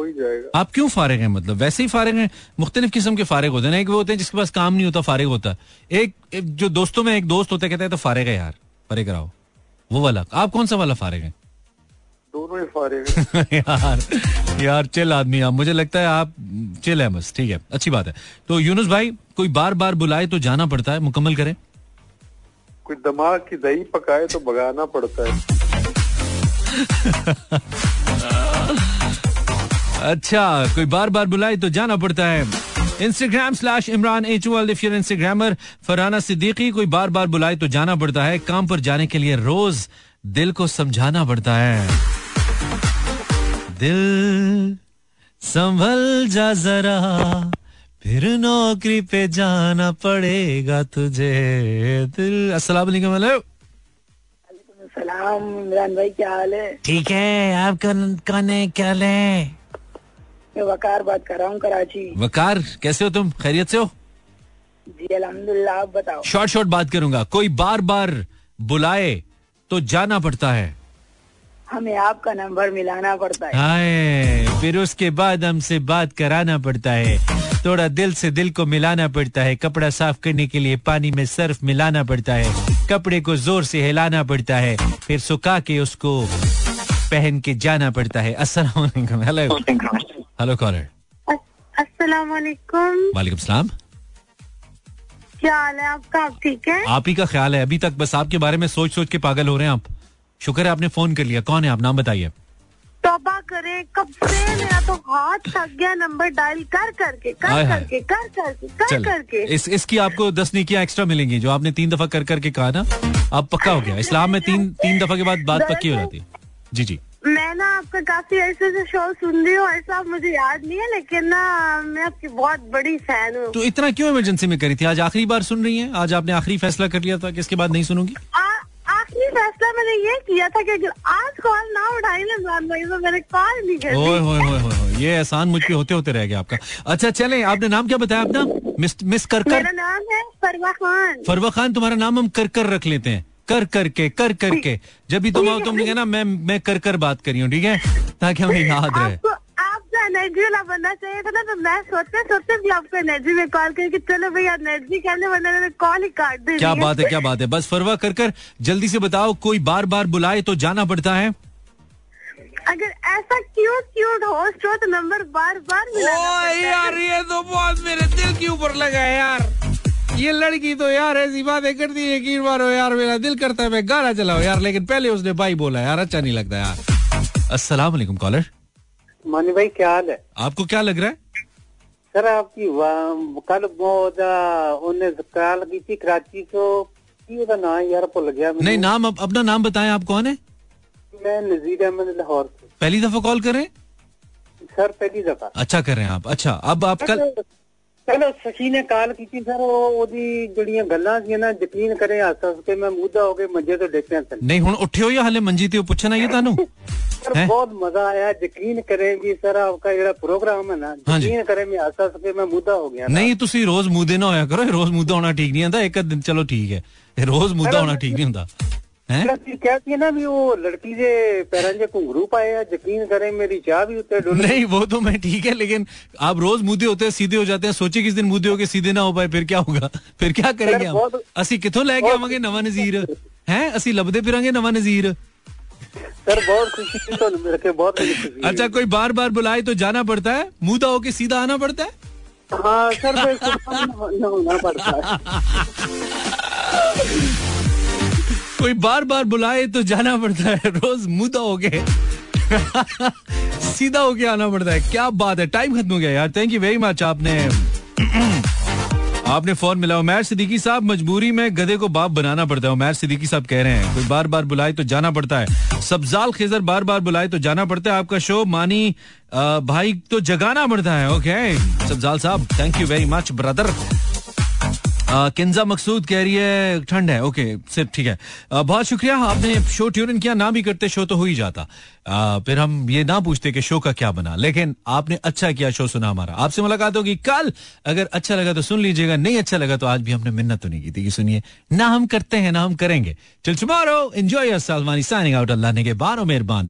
आप क्यों फारिग हैं? मतलब वैसे ही फारिग हैं? मुख्तलिफ़ किस्म के फारिग होते हैं एक वो होते हैं जिसके पास काम नहीं होता फारिग होता। एक, एक जो दोस्तों में एक दोस्त होता है कहता है तो फारिग है यार परे कराओ। वो वाला। आप कौन सा वाला फारिग है? दोनों ही फारिग यार यार चिल आदमी आप। मुझे लगता है आप चिल है बस ठीक है अच्छी बात है। तो यूनुस भाई कोई बार बार बुलाए तो जाना पड़ता है मुकम्मल करें। कोई दिमाग की दही पकाए तो भगाना पड़ता है। अच्छा कोई बार बार बुलाए तो जाना पड़ता है। Instagram slash Imran H if your instagrammer Farana Siddiqui कोई बार बार बुलाए तो जाना पड़ता है। काम पर जाने के लिए रोज दिल को समझाना पड़ता है। दिल संभल जा जरा, फिर नौकरी पे जाना पड़ेगा तुझे। दिल हेलो सलाम इमरान भाई क्या हाल है? ठीक है आप कौन है क्या ले मैं वकार बात कर रहा हूँ कराची। वकार कैसे हो तुम? खैरियत से हो? जी अल्हम्दुलिल्लाह आप बताओ। शॉर्ट शॉर्ट बात करूँगा। कोई बार बार बुलाए तो जाना पड़ता है। हमें आपका नंबर मिलाना पड़ता है। हाय फिर उसके बाद हमसे बात कराना पड़ता है। थोड़ा दिल से दिल को मिलाना पड़ता है। कपड़ा साफ़ करने के लिए पानी में सर्फ मिलाना पड़ता है। कपड़े को ज़ोर से हिलाना पड़ता है फिर सुखा के उसको पहन के जाना पड़ता है। अस्सलाम वालेकुम हेलो हेलो कॉलर अस्सलाम वाले वालेकुम सलाम। क्या हाल है आपका? आप ठीक है? आप ही का ख्याल है। अभी तक बस आपके बारे में सोच सोच के पागल हो रहे हैं आप। शुक्र है आपने फ़ोन कर लिया। कौन है आप? नाम बताइए। तौबा करें कब से मेरा तो हाथ थक गया नंबर डायल कर करके कर। करके कर करके कर करके। इस इसकी आपको दस निकियाँ एक्स्ट्रा मिलेंगी जो आपने तीन दफ़ा कर करके कहा ना अब पक्का हो गया। इस्लाम में तीन तीन दफ़ा के बाद बात पक्की हो जाती है। जी जी। मैं ना आपका काफ़ी ऐसे से शो सुन रही हूँ ऐसा मुझे याद नहीं है लेकिन ना मैं आपकी बहुत बड़ी फ़ैन हूँ। तो इतना क्यों इमरजेंसी में करी थी? आज आखिरी बार सुन रही है? आज आपने आखिरी फैसला कर लिया था कि इसके बाद नहीं सुनूँगी? आखिरी फैसला मैंने ये किया था कि अगर आज कॉल ना उठाई ना इमरान भाई तो मैंने कॉल नहीं कर ओए ये एहसान मुझ पे होते होते रह गया आपका। अच्छा चलें आपने नाम क्या बताया अपना? मिस मिस कर मेरा नाम है फरवा खान। फरवा खान तुम्हारा नाम हम कर कर रख लेते हैं। कर कर के कर कर के जब भी तुम आओ तुमने कहना मैं मैं कर कर बात करी हूँ ठीक है? ताकि हमें याद रहे। एनर्जी वाला बनना चाहिए था ना तो मैं सोचते सोचते भी आपको एनर्जी में कॉल करके चलो भैया एनर्जी करने वरना कॉल ही काट दी क्या बात है क्या बात है। बस फरवा कर कर जल्दी से बताओ कोई बार बार बुलाए तो जाना पड़ता है। अगर ऐसा क्यूट क्यूट होस्ट हो तो नंबर बार बार यार ये तो बहुत मेरे दिल के ऊपर लगा है यार। ये लड़की तो यार ऐसी बातें करती है यकीन मारो यार मेरा दिल करता है मैं गाना चलाओ यार लेकिन पहले उसने भाई बोला यार अच्छा नहीं लगता यार। वालेकुम कॉलर मानी भाई क्या हाल है आपको क्या लग रहा है सर आपकी वा- कल बहुत उन्हें कॉल की थी कराची तो की ਉਹਦਾ ਨਾਂ यार भुल गया मैंने। नहीं नाम अप, अपना नाम बताएं आप कौन है मैं नजीर अहमद लाहौर से पहली दफा कॉल कर रहे हैं सर पहली दफा अच्छा कर रहे हैं आप अच्छा अब आप कल ਚਲੋ ਸਖੀ ਨੇ ਕਾਲ ਕੀਤੀ ਸਰ ਉਹ ਉਹਦੀ ਜਿਹੜੀਆਂ ਗੱਲਾਂ ਸੀ ਨਾ ਯਕੀਨ ਕਰੇ ਹੱਸ ਹੱਸ ਕੇ ਮੈਂ ਮੂਦਾ ਹੋ ਕੇ ਮੰਜੇ ਤੋਂ ਡਿੱਗ ਪਿਆ ਸਨ नहीं हूं उठे हो या हाले मंजी ते हो पुछना ये तानू सर हैं? बहुत मजा आया यकीन करें भी सर आपका ਜਿਹੜਾ प्रोग्राम है ना हाँ जी। यकीन करें मैं हंस हंस के मैं मुद्दा हो गया ਨਹੀਂ ਤੁਸੀਂ ਰੋਜ਼ ਮੂਦੇ ਨਾ ਹੋਇਆ ਕਰੋ ਇਹ ਰੋਜ਼ ਮੂਦਾ ਹੋਣਾ ਠੀਕ ਨਹੀਂ ਹੁੰਦਾ ਇੱਕ ਅੱਧ ਦਿਨ ਚਲੋ ਠੀਕ ਹੈ ਇਹ ਰੋਜ਼ ਮੂਦਾ ਹੋਣਾ ਠੀਕ ਨਹੀਂ ਹੁੰਦਾ ਹੈ ਜਿਹੜਾ ਤੁਸੀਂ नहीं वो तो मैं ठीक है लेकिन आप रोज मुदे होते हैं सीधे हो जाते हैं सोचे किस दिन मुदे हो के सीधे ना हो पाए फिर क्या होगा? फिर क्या करेंगे हम? असी कितों लैके आवे नवा नजीर? है? असि लभदे फिर नवा नजीर? सर बहुत खुशी तो रखे बहुत अच्छा कोई बार बार बुलाए तो जाना पड़ता है? मुदा होके सीधा आना पड़ता है? हाँ सर पड़ता है। कोई बार बार बुलाए तो जाना पड़ता है। रोज मुद्दा हो गए। सीधा होके आना पड़ता है। क्या बात है। टाइम खत्म हो गया यार। थैंक यू वेरी मच आपने। आपने फ़ोन मिला। उमैर सिद्दीकी साहब मजबूरी में गधे को बाप बनाना पड़ता है। उमैर सिद्दीकी साहब कह रहे हैं कोई बार बार बुलाए तो जाना पड़ता है। सब्जाल खेजर बार बार बुलाए तो जाना पड़ता है आपका शो। मानी अ, भाई तो जगाना पड़ता है। ओके सब्जाल साहब thank you very much brother आ, किंजा मकसूद कह रही है, ठंड है, ओके, सिर्फ़ ठीक है। बहुत शुक्रिया, आपने शो ट्यून इन किया, ना भी करते शो तो हो ही जाता। फिर हम ये ना पूछते कि शो का क्या बना, लेकिन आपने अच्छा किया शो सुना हमारा। आपसे मुलाकात होगी कल, अगर अच्छा लगा तो सुन लीजिएगा, नहीं अच्छा लगा तो आज भी हमने मिन्नत तो नहीं की थी सुनिए। ना हम करते हैं, ना हम करेंगे। Till tomorrow enjoy signing out Allah ने के बारो मेहरबान।